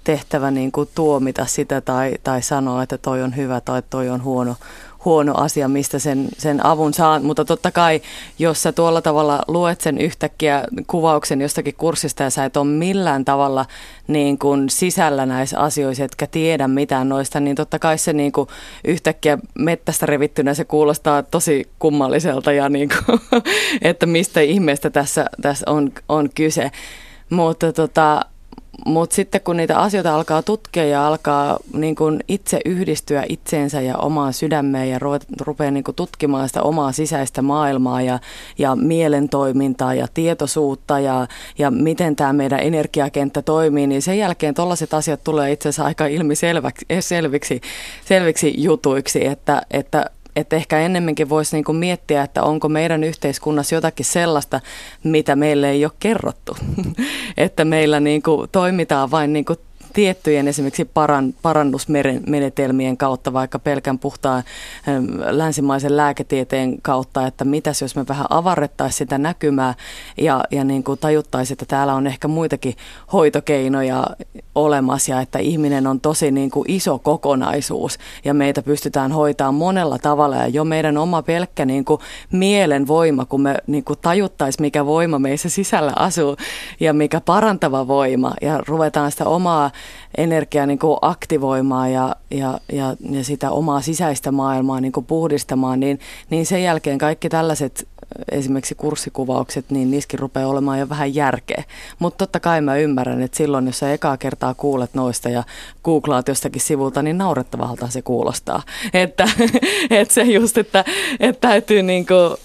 tehtävä niin kuin tuomita sitä tai, tai sanoa, että toi on hyvä tai toi on huono, huono asia, mistä sen, sen avun saa. Mutta totta kai, jos sä tuolla tavalla luet sen yhtäkkiä kuvauksen jostakin kurssista ja sä et ole millään tavalla niin kuin sisällä näissä asioissa, etkä tiedä mitään noista, niin totta kai se niin kuin yhtäkkiä mettästä revittynä se kuulostaa tosi kummalliselta ja niin kuin, että mistä ihmeestä tässä, tässä on, on kyse. Mutta tota, mutta sitten kun niitä asioita alkaa tutkia ja alkaa niin kun itse yhdistyä itseensä ja omaan sydämeen ja rupeaa niin tutkimaan sitä omaa sisäistä maailmaa ja, ja mielentoimintaa ja tietoisuutta ja, ja miten tämä meidän energiakenttä toimii, niin sen jälkeen tällaiset asiat tulee itse asiassa aika ilmiselviksi selviksi, selviksi jutuiksi, että, että että ehkä ennemminkin voisi niin miettiä, että onko meidän yhteiskunnassa jotakin sellaista, mitä meille ei ole kerrottu. että meillä niin kuin toimitaan vain niin kuin tiettyjen esimerkiksi paran, parannusmenetelmien kautta, vaikka pelkän puhtaan ähm, länsimaisen lääketieteen kautta, että mitäs jos me vähän avarrettaisiin sitä näkymää ja, ja niin kuin tajuttaisiin, että täällä on ehkä muitakin hoitokeinoja olemassa ja että ihminen on tosi niin kuin iso kokonaisuus ja meitä pystytään hoitamaan monella tavalla. Ja jo meidän oma pelkkä niin kuin mielen voima, kun me niin kuin tajuttaisiin, mikä voima meissä sisällä asuu ja mikä parantava voima ja ruvetaan sitä omaa energiaa niin kuin aktivoimaan ja, ja, ja, ja sitä omaa sisäistä maailmaa niin kuin puhdistamaan, niin, niin sen jälkeen kaikki tällaiset esimerkiksi kurssikuvaukset, niin niissäkin rupeaa olemaan jo vähän järkeä. Mutta totta kai mä ymmärrän, että silloin, jos sä ekaa kertaa kuulet noista ja googlaat jostakin sivulta, niin naurettavalta se kuulostaa. Että, että se just, että, että täytyy niin kuin,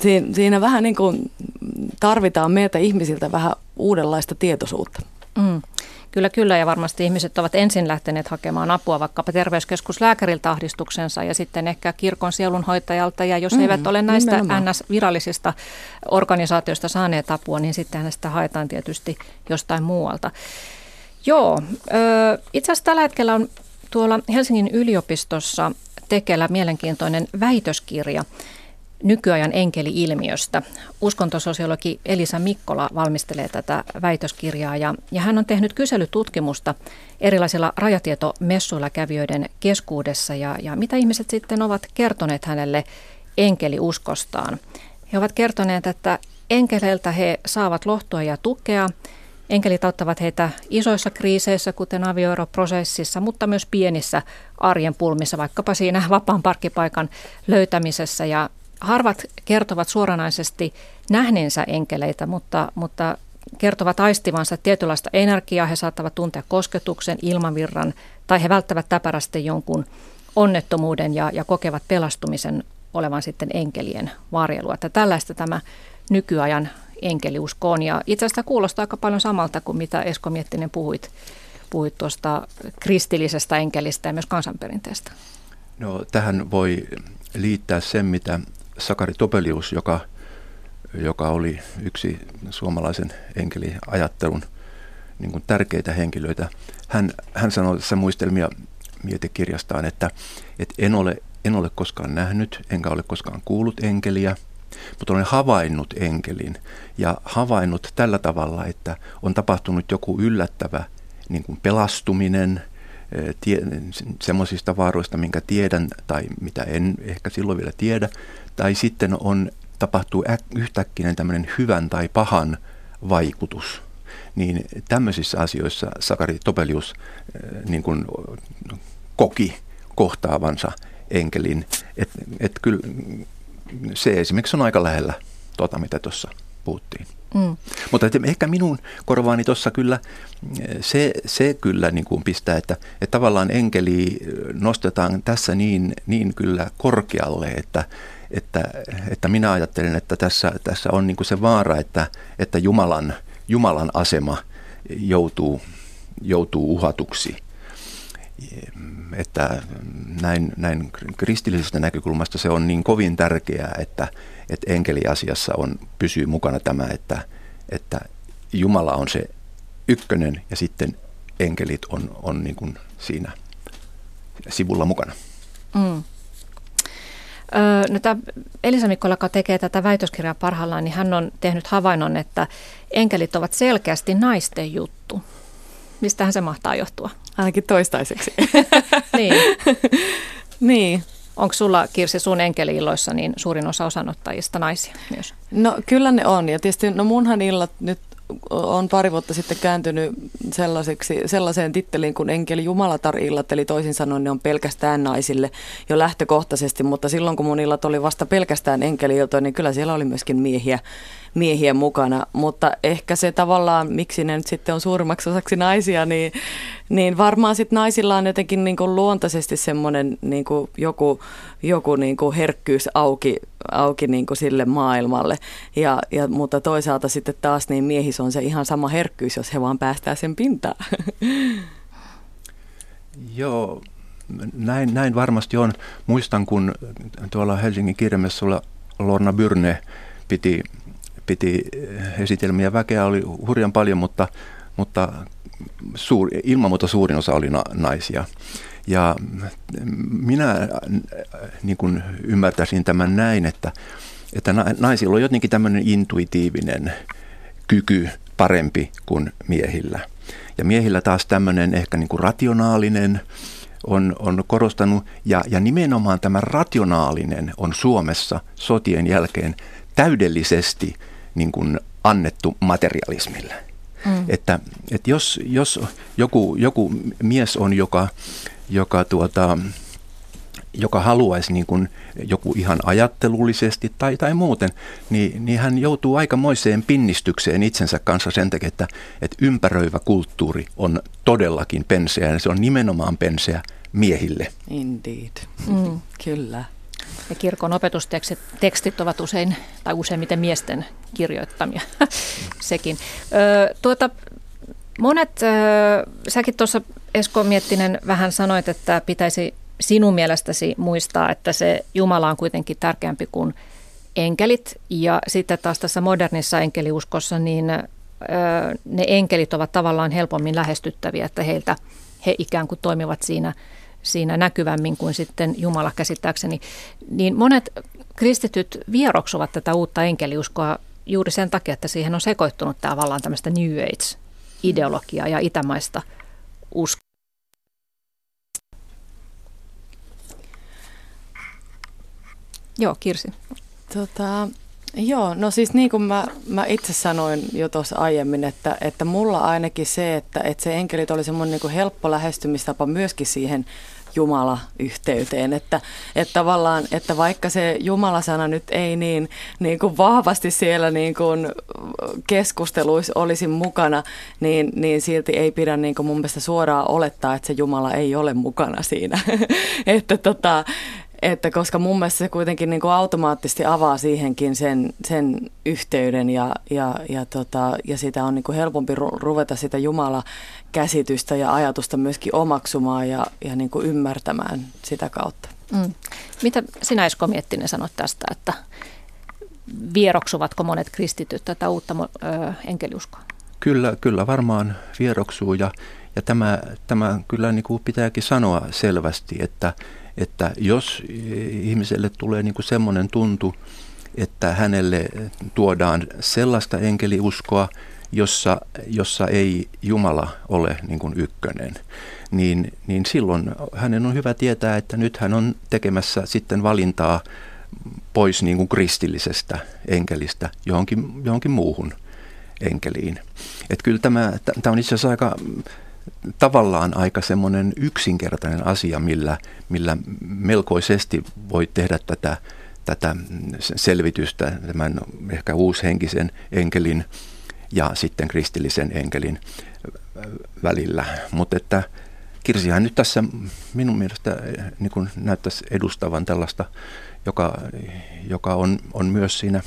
siinä, siinä vähän niin kuin tarvitaan meiltä ihmisiltä vähän uudenlaista tietoisuutta. Mm. Kyllä, kyllä ja varmasti ihmiset ovat ensin lähteneet hakemaan apua vaikkapa terveyskeskuslääkäriltä ahdistuksensa ja sitten ehkä kirkon sielunhoitajalta. Ja jos mm, eivät ole näistä NS-virallisista organisaatioista saaneet apua, niin sitten sitä haetaan tietysti jostain muualta. Joo, itse asiassa tällä hetkellä on tuolla Helsingin yliopistossa tekellä mielenkiintoinen väitöskirja – nykyajan enkeli-ilmiöstä. Uskontososiologi Elisa Mikkola valmistelee tätä väitöskirjaa ja, ja hän on tehnyt kyselytutkimusta erilaisilla rajatietomessuilla kävijöiden keskuudessa ja, ja mitä ihmiset sitten ovat kertoneet hänelle enkeliuskostaan. He ovat kertoneet, että enkeleiltä he saavat lohtua ja tukea. Enkelit auttavat heitä isoissa kriiseissä, kuten avioeroprosessissa, mutta myös pienissä arjen pulmissa, vaikkapa siinä vapaan parkkipaikan löytämisessä. Ja harvat kertovat suoranaisesti nähneensä enkeleitä, mutta, mutta kertovat aistivansa tietynlaista energiaa. He saattavat tuntea kosketuksen, ilmavirran tai he välttävät täpärästi jonkun onnettomuuden ja, ja kokevat pelastumisen olevan sitten enkelien varjelua. Että tällaista tämä nykyajan enkeliusko on. Ja itse asiassa kuulostaa aika paljon samalta kuin mitä Esko Miettinen puhuit, puhuit tuosta kristillisestä enkelistä ja myös kansanperinteestä. No, tähän voi liittää sen, mitä Sakari Topelius, joka, joka oli yksi suomalaisen enkeliajattelun niin kuin tärkeitä henkilöitä. Hän, hän sanoi tässä muistelmia mietekirjastaan, että, että en, ole, en ole koskaan nähnyt, enkä ole koskaan kuullut enkeliä, mutta olen havainnut enkelin ja havainnut tällä tavalla, että on tapahtunut joku yllättävä niin kuin pelastuminen – tie, semmoisista vaaroista, minkä tiedän tai mitä en ehkä silloin vielä tiedä, tai sitten on, tapahtuu äk, yhtäkkinen tämmöinen hyvän tai pahan vaikutus. Niin tämmöisissä asioissa Sakari Topelius niin kuin koki kohtaavansa enkelin. Että et kyllä se esimerkiksi on aika lähellä tuota, mitä tuossa puhuttiin. Mm. Mutta että ehkä minun korvaani tuossa kyllä se, se kyllä niin kuin pistää, että, että tavallaan enkeli nostetaan tässä niin, niin kyllä korkealle, että, että, että minä ajattelen, että tässä, tässä on niin se vaara, että, että Jumalan, Jumalan asema joutuu, joutuu uhatuksi. Että näin, näin kristillisestä näkökulmasta se on niin kovin tärkeää, että, että enkeliasiassa on, pysyy mukana tämä, että, että Jumala on se ykkönen ja sitten enkelit on, on niin kuin siinä sivulla mukana. Mm. Öö, no tämä Elisa Mikkola, joka tekee tätä väitöskirjaa parhaillaan, niin hän on tehnyt havainnon, että enkelit ovat selkeästi naisten juttu. Mistähän se mahtaa johtua? Ainakin toistaiseksi. niin. niin. Onko sulla Kirsi sun enkeli-illoissa niin suurin osa osanottajista naisia myös? No kyllä ne on ja tietysti no munhan illat nyt on pari vuotta sitten kääntynyt sellaiseksi, sellaiseen titteliin kuin enkeli jumalatar-illat, eli toisin sanoen ne on pelkästään naisille jo lähtökohtaisesti, mutta silloin kun mun illat oli vasta pelkästään enkeli niin kyllä siellä oli myöskin miehiä, miehiä mukana, mutta ehkä se tavallaan, miksi ne nyt sitten on suurimmaksi osaksi naisia, niin, niin varmaan sitten naisilla on jotenkin niin kuin luontaisesti semmoinen niin kuin joku, joku niin kuin herkkyys auki, auki niin kuin sille maailmalle, ja, ja, mutta toisaalta sitten taas niin miehis on se ihan sama herkkyys, jos he vaan päästää sen pintaan. Joo, näin, näin varmasti on. Muistan, kun tuolla Helsingin kirjamessulla Lorna Byrne piti piti eh, esitelmiä. Väkeä oli hurjan paljon, mutta, mutta suur, ilman muuta suurin osa oli na, naisia. Ja minä eh, niin kuin ymmärtäisin tämän näin, että, että naisilla on jotenkin tämmöinen intuitiivinen kyky parempi kuin miehillä. Ja miehillä taas tämmöinen ehkä niin kuin rationaalinen on, on korostanut, ja, ja nimenomaan tämä rationaalinen on Suomessa sotien jälkeen täydellisesti niin kuin annettu materialismille. Mm. Että, että jos, jos joku, joku mies on, joka, joka, tuota, joka haluaisi niin kuin joku ihan ajattelullisesti tai, tai muuten, niin, niin hän joutuu aikamoiseen pinnistykseen itsensä kanssa sen takia, että, että ympäröivä kulttuuri on todellakin penseä ja se on nimenomaan penseä miehille. Indeed, mm. kyllä. Ja kirkon opetustekstit tekstit ovat usein tai useimmiten miesten kirjoittamia sekin. Ö, tuota, monet, ö, säkin tuossa Esko Miettinen vähän sanoit, että pitäisi sinun mielestäsi muistaa, että se Jumala on kuitenkin tärkeämpi kuin enkelit. Ja sitten taas tässä modernissa enkeliuskossa, niin ö, ne enkelit ovat tavallaan helpommin lähestyttäviä, että heiltä he ikään kuin toimivat siinä – siinä näkyvämmin kuin sitten Jumala käsittääkseni, niin monet kristityt vieroksuvat tätä uutta enkeliuskoa juuri sen takia, että siihen on sekoittunut tämä vallan tämmöistä New Age-ideologiaa ja itämaista uskoa. Joo, Kirsi. Tota, Joo, no siis niin kuin mä, mä itse sanoin jo tuossa aiemmin, että, että mulla ainakin se, että, että se enkelit oli semmoinen niin kuin helppo lähestymistapa myöskin siihen Jumala-yhteyteen, että, että tavallaan, että vaikka se Jumala-sana nyt ei niin, niin kuin vahvasti siellä niin kuin keskusteluissa olisi mukana, niin, niin silti ei pidä niin kuin mun mielestä suoraan olettaa, että se Jumala ei ole mukana siinä. että tota, että koska mun mielestä se kuitenkin niin kuin automaattisesti avaa siihenkin sen, sen yhteyden ja, ja, ja, tota, ja sitä on niin kuin helpompi ru- ruveta sitä Jumala-käsitystä ja ajatusta myöskin omaksumaan ja, ja niin kuin ymmärtämään sitä kautta. Mm. Mitä sinä Esko Miettinen sanot tästä, että vieroksuvatko monet kristityt tätä uutta ö, enkeliuskoa? Kyllä, kyllä varmaan vieroksuu ja, ja tämä, tämä kyllä niin kuin pitääkin sanoa selvästi, että että jos ihmiselle tulee niin kuin semmoinen tuntu, että hänelle tuodaan sellaista enkeliuskoa, jossa, jossa ei Jumala ole niin kuin ykkönen, niin, niin silloin hänen on hyvä tietää, että nyt hän on tekemässä sitten valintaa pois niin kuin kristillisestä enkelistä johonkin, johonkin muuhun enkeliin. Että kyllä tämä, tämä on itse asiassa aika tavallaan aika semmoinen yksinkertainen asia, millä, millä melkoisesti voi tehdä tätä, tätä selvitystä tämän ehkä uushenkisen enkelin ja sitten kristillisen enkelin välillä. Mutta että Kirsihän nyt tässä minun mielestä niin kuin näyttäisi edustavan tällaista, joka, joka on, on myös siinä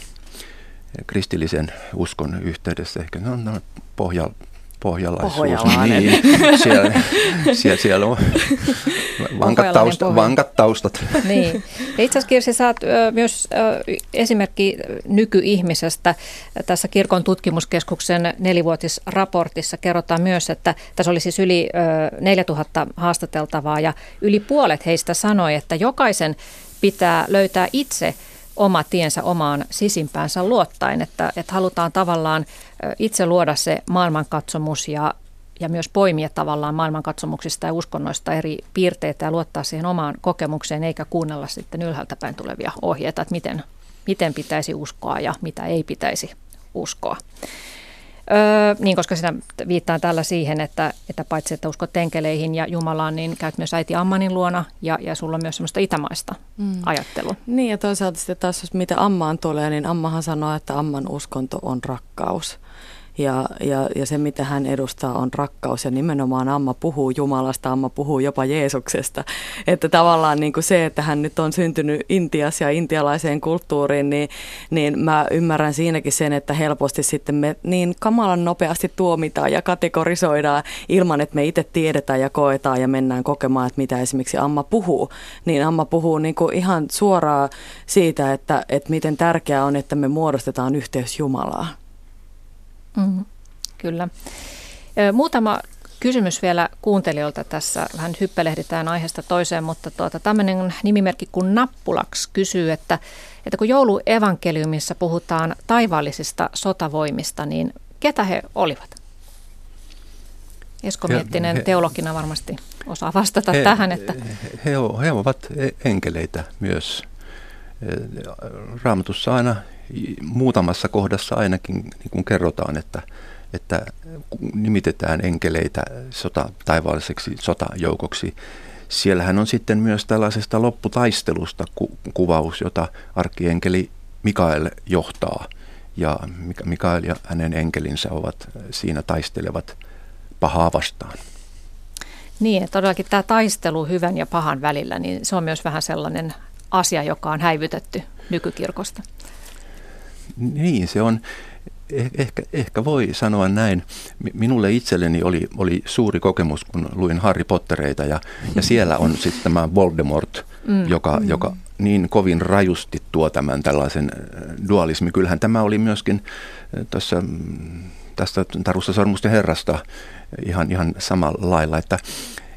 kristillisen uskon yhteydessä ehkä no, pohja, pohjalaisuus. Niin, siellä, siellä, siellä on vankat, taust, vankat taustat. Niin. itse asiassa Kirsi, oot myös esimerkki nykyihmisestä. Tässä kirkon tutkimuskeskuksen nelivuotisraportissa kerrotaan myös, että tässä oli siis yli 4000 haastateltavaa ja yli puolet heistä sanoi, että jokaisen pitää löytää itse oma tiensä omaan sisimpäänsä luottaen, että, että halutaan tavallaan itse luoda se maailmankatsomus ja, ja myös poimia tavallaan maailmankatsomuksista ja uskonnoista eri piirteitä ja luottaa siihen omaan kokemukseen eikä kuunnella sitten ylhäältä päin tulevia ohjeita, että miten, miten pitäisi uskoa ja mitä ei pitäisi uskoa. Öö, niin, koska sinä viittaan tällä siihen, että, että paitsi että uskot tenkeleihin ja Jumalaan, niin käyt myös äiti Ammanin luona ja, ja sulla on myös semmoista itämaista mm. ajattelua. Niin ja toisaalta sitten taas, jos mitä Ammaan tulee, niin Ammahan sanoo, että Amman uskonto on rakkaus. Ja, ja, ja se, mitä hän edustaa, on rakkaus. Ja nimenomaan Amma puhuu Jumalasta, Amma puhuu jopa Jeesuksesta. Että tavallaan niin kuin se, että hän nyt on syntynyt Intiassa ja intialaiseen kulttuuriin, niin, niin mä ymmärrän siinäkin sen, että helposti sitten me niin kamalan nopeasti tuomitaan ja kategorisoidaan ilman, että me itse tiedetään ja koetaan ja mennään kokemaan, että mitä esimerkiksi Amma puhuu. Niin Amma puhuu niin kuin ihan suoraan siitä, että, että miten tärkeää on, että me muodostetaan yhteys Jumalaa. Mm, kyllä. Muutama kysymys vielä kuuntelijoilta tässä. Vähän hyppelehditään aiheesta toiseen, mutta tuota, tämmöinen nimimerkki kuin Nappulaks kysyy, että, että kun jouluevankeliumissa puhutaan taivaallisista sotavoimista, niin ketä he olivat? Esko Miettinen he, teologina varmasti osaa vastata he, tähän. Että... He, he ovat e-, enkeleitä myös. Raamatussa aina muutamassa kohdassa ainakin niin kuin kerrotaan, että, että nimitetään enkeleitä sota, taivaalliseksi sotajoukoksi. Siellähän on sitten myös tällaisesta lopputaistelusta ku, kuvaus, jota arkkienkeli Mikael johtaa. Ja Mikael ja hänen enkelinsä ovat siinä taistelevat pahaa vastaan. Niin, todellakin tämä taistelu hyvän ja pahan välillä, niin se on myös vähän sellainen asia, joka on häivytetty nykykirkosta. Niin, se on, eh, ehkä, ehkä voi sanoa näin. Minulle itselleni oli, oli suuri kokemus, kun luin Harry Pottereita ja, ja siellä on sitten tämä Voldemort, mm. Joka, mm. joka niin kovin rajusti tuo tämän tällaisen äh, dualismi. Kyllähän tämä oli myöskin äh, tässä, mm, tästä Tarussa sormusten herrasta ihan, ihan samalla lailla, että,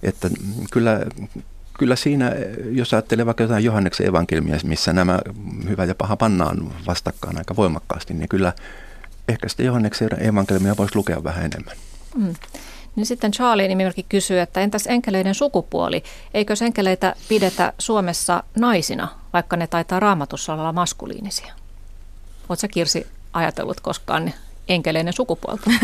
että kyllä kyllä siinä, jos ajattelee vaikka jotain Johanneksen evankeliumia, missä nämä hyvä ja paha pannaan vastakkain aika voimakkaasti, niin kyllä ehkä sitten Johanneksen evankeliumia voisi lukea vähän enemmän. Mm. Niin sitten Charlie nimimerkki kysyy, että entäs enkeleiden sukupuoli? Eikö enkeleitä pidetä Suomessa naisina, vaikka ne taitaa raamatussa olla maskuliinisia? Oletko Kirsi ajatellut koskaan enkeleiden sukupuolta?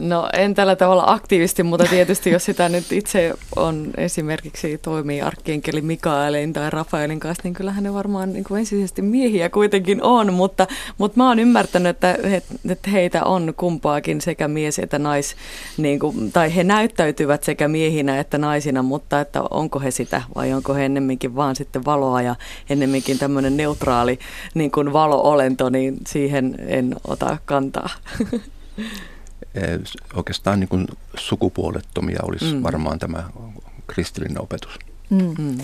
No en tällä tavalla aktiivisesti, mutta tietysti jos sitä nyt itse on esimerkiksi toimii arkkienkeli Mikaelin tai Rafaelin kanssa, niin kyllähän ne varmaan niin kuin ensisijaisesti miehiä kuitenkin on, mutta, mutta mä oon ymmärtänyt, että, että heitä on kumpaakin sekä mies että nais, niin kuin, tai he näyttäytyvät sekä miehinä että naisina, mutta että onko he sitä vai onko he ennemminkin vaan sitten valoa ja ennemminkin tämmöinen neutraali niin kuin valo-olento, niin siihen en ota kantaa. Eh, oikeastaan niin kuin sukupuolettomia olisi mm. varmaan tämä kristillinen opetus. Mm. Mm.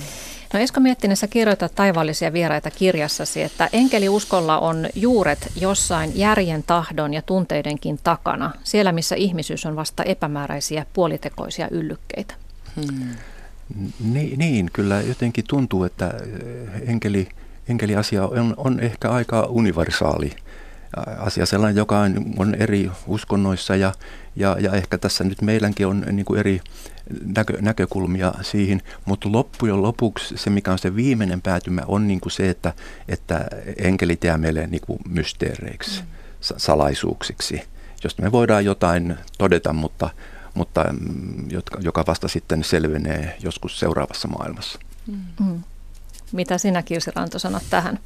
No Esko Miettinen, sä kirjoitat taivaallisia vieraita kirjassasi, että enkeliuskolla on juuret jossain järjen, tahdon ja tunteidenkin takana, siellä missä ihmisyys on vasta epämääräisiä puolitekoisia yllykkeitä. Hmm. Niin, niin, kyllä jotenkin tuntuu, että enkeli, enkeliasia on, on ehkä aika universaali asia sellainen, joka on, eri uskonnoissa ja, ja, ja ehkä tässä nyt meilläkin on niin kuin eri näkö, näkökulmia siihen, mutta loppujen lopuksi se, mikä on se viimeinen päätymä, on niin kuin se, että, että enkelit jää meille niin kuin mysteereiksi, mm. salaisuuksiksi, josta me voidaan jotain todeta, mutta, mutta mm, jotka, joka vasta sitten selvenee joskus seuraavassa maailmassa. Mm. Mitä sinä Kirsi Ranto sanot tähän?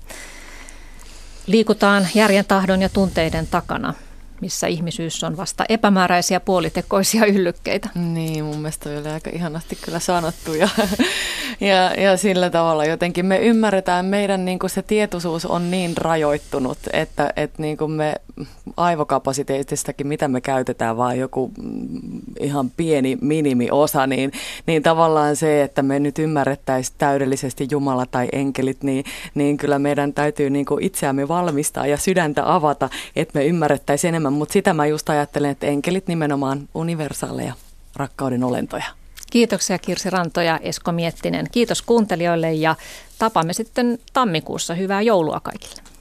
Liikutaan järjen tahdon ja tunteiden takana missä ihmisyys on vasta epämääräisiä puolitekoisia yllykkeitä. Niin, mun mielestä oli aika ihanasti kyllä sanottu ja, ja, ja sillä tavalla jotenkin me ymmärretään, meidän niin kuin se tietoisuus on niin rajoittunut, että, että niin kuin me aivokapasiteetistakin, mitä me käytetään, vaan joku ihan pieni minimiosa, niin, niin tavallaan se, että me nyt ymmärrettäisiin täydellisesti Jumala tai enkelit, niin, niin kyllä meidän täytyy niin kuin itseämme valmistaa ja sydäntä avata, että me ymmärrettäisiin enemmän mutta sitä mä just ajattelen, että enkelit nimenomaan universaaleja rakkauden olentoja. Kiitoksia Kirsi Ranto ja Esko Miettinen. Kiitos kuuntelijoille ja tapaamme sitten tammikuussa. Hyvää joulua kaikille.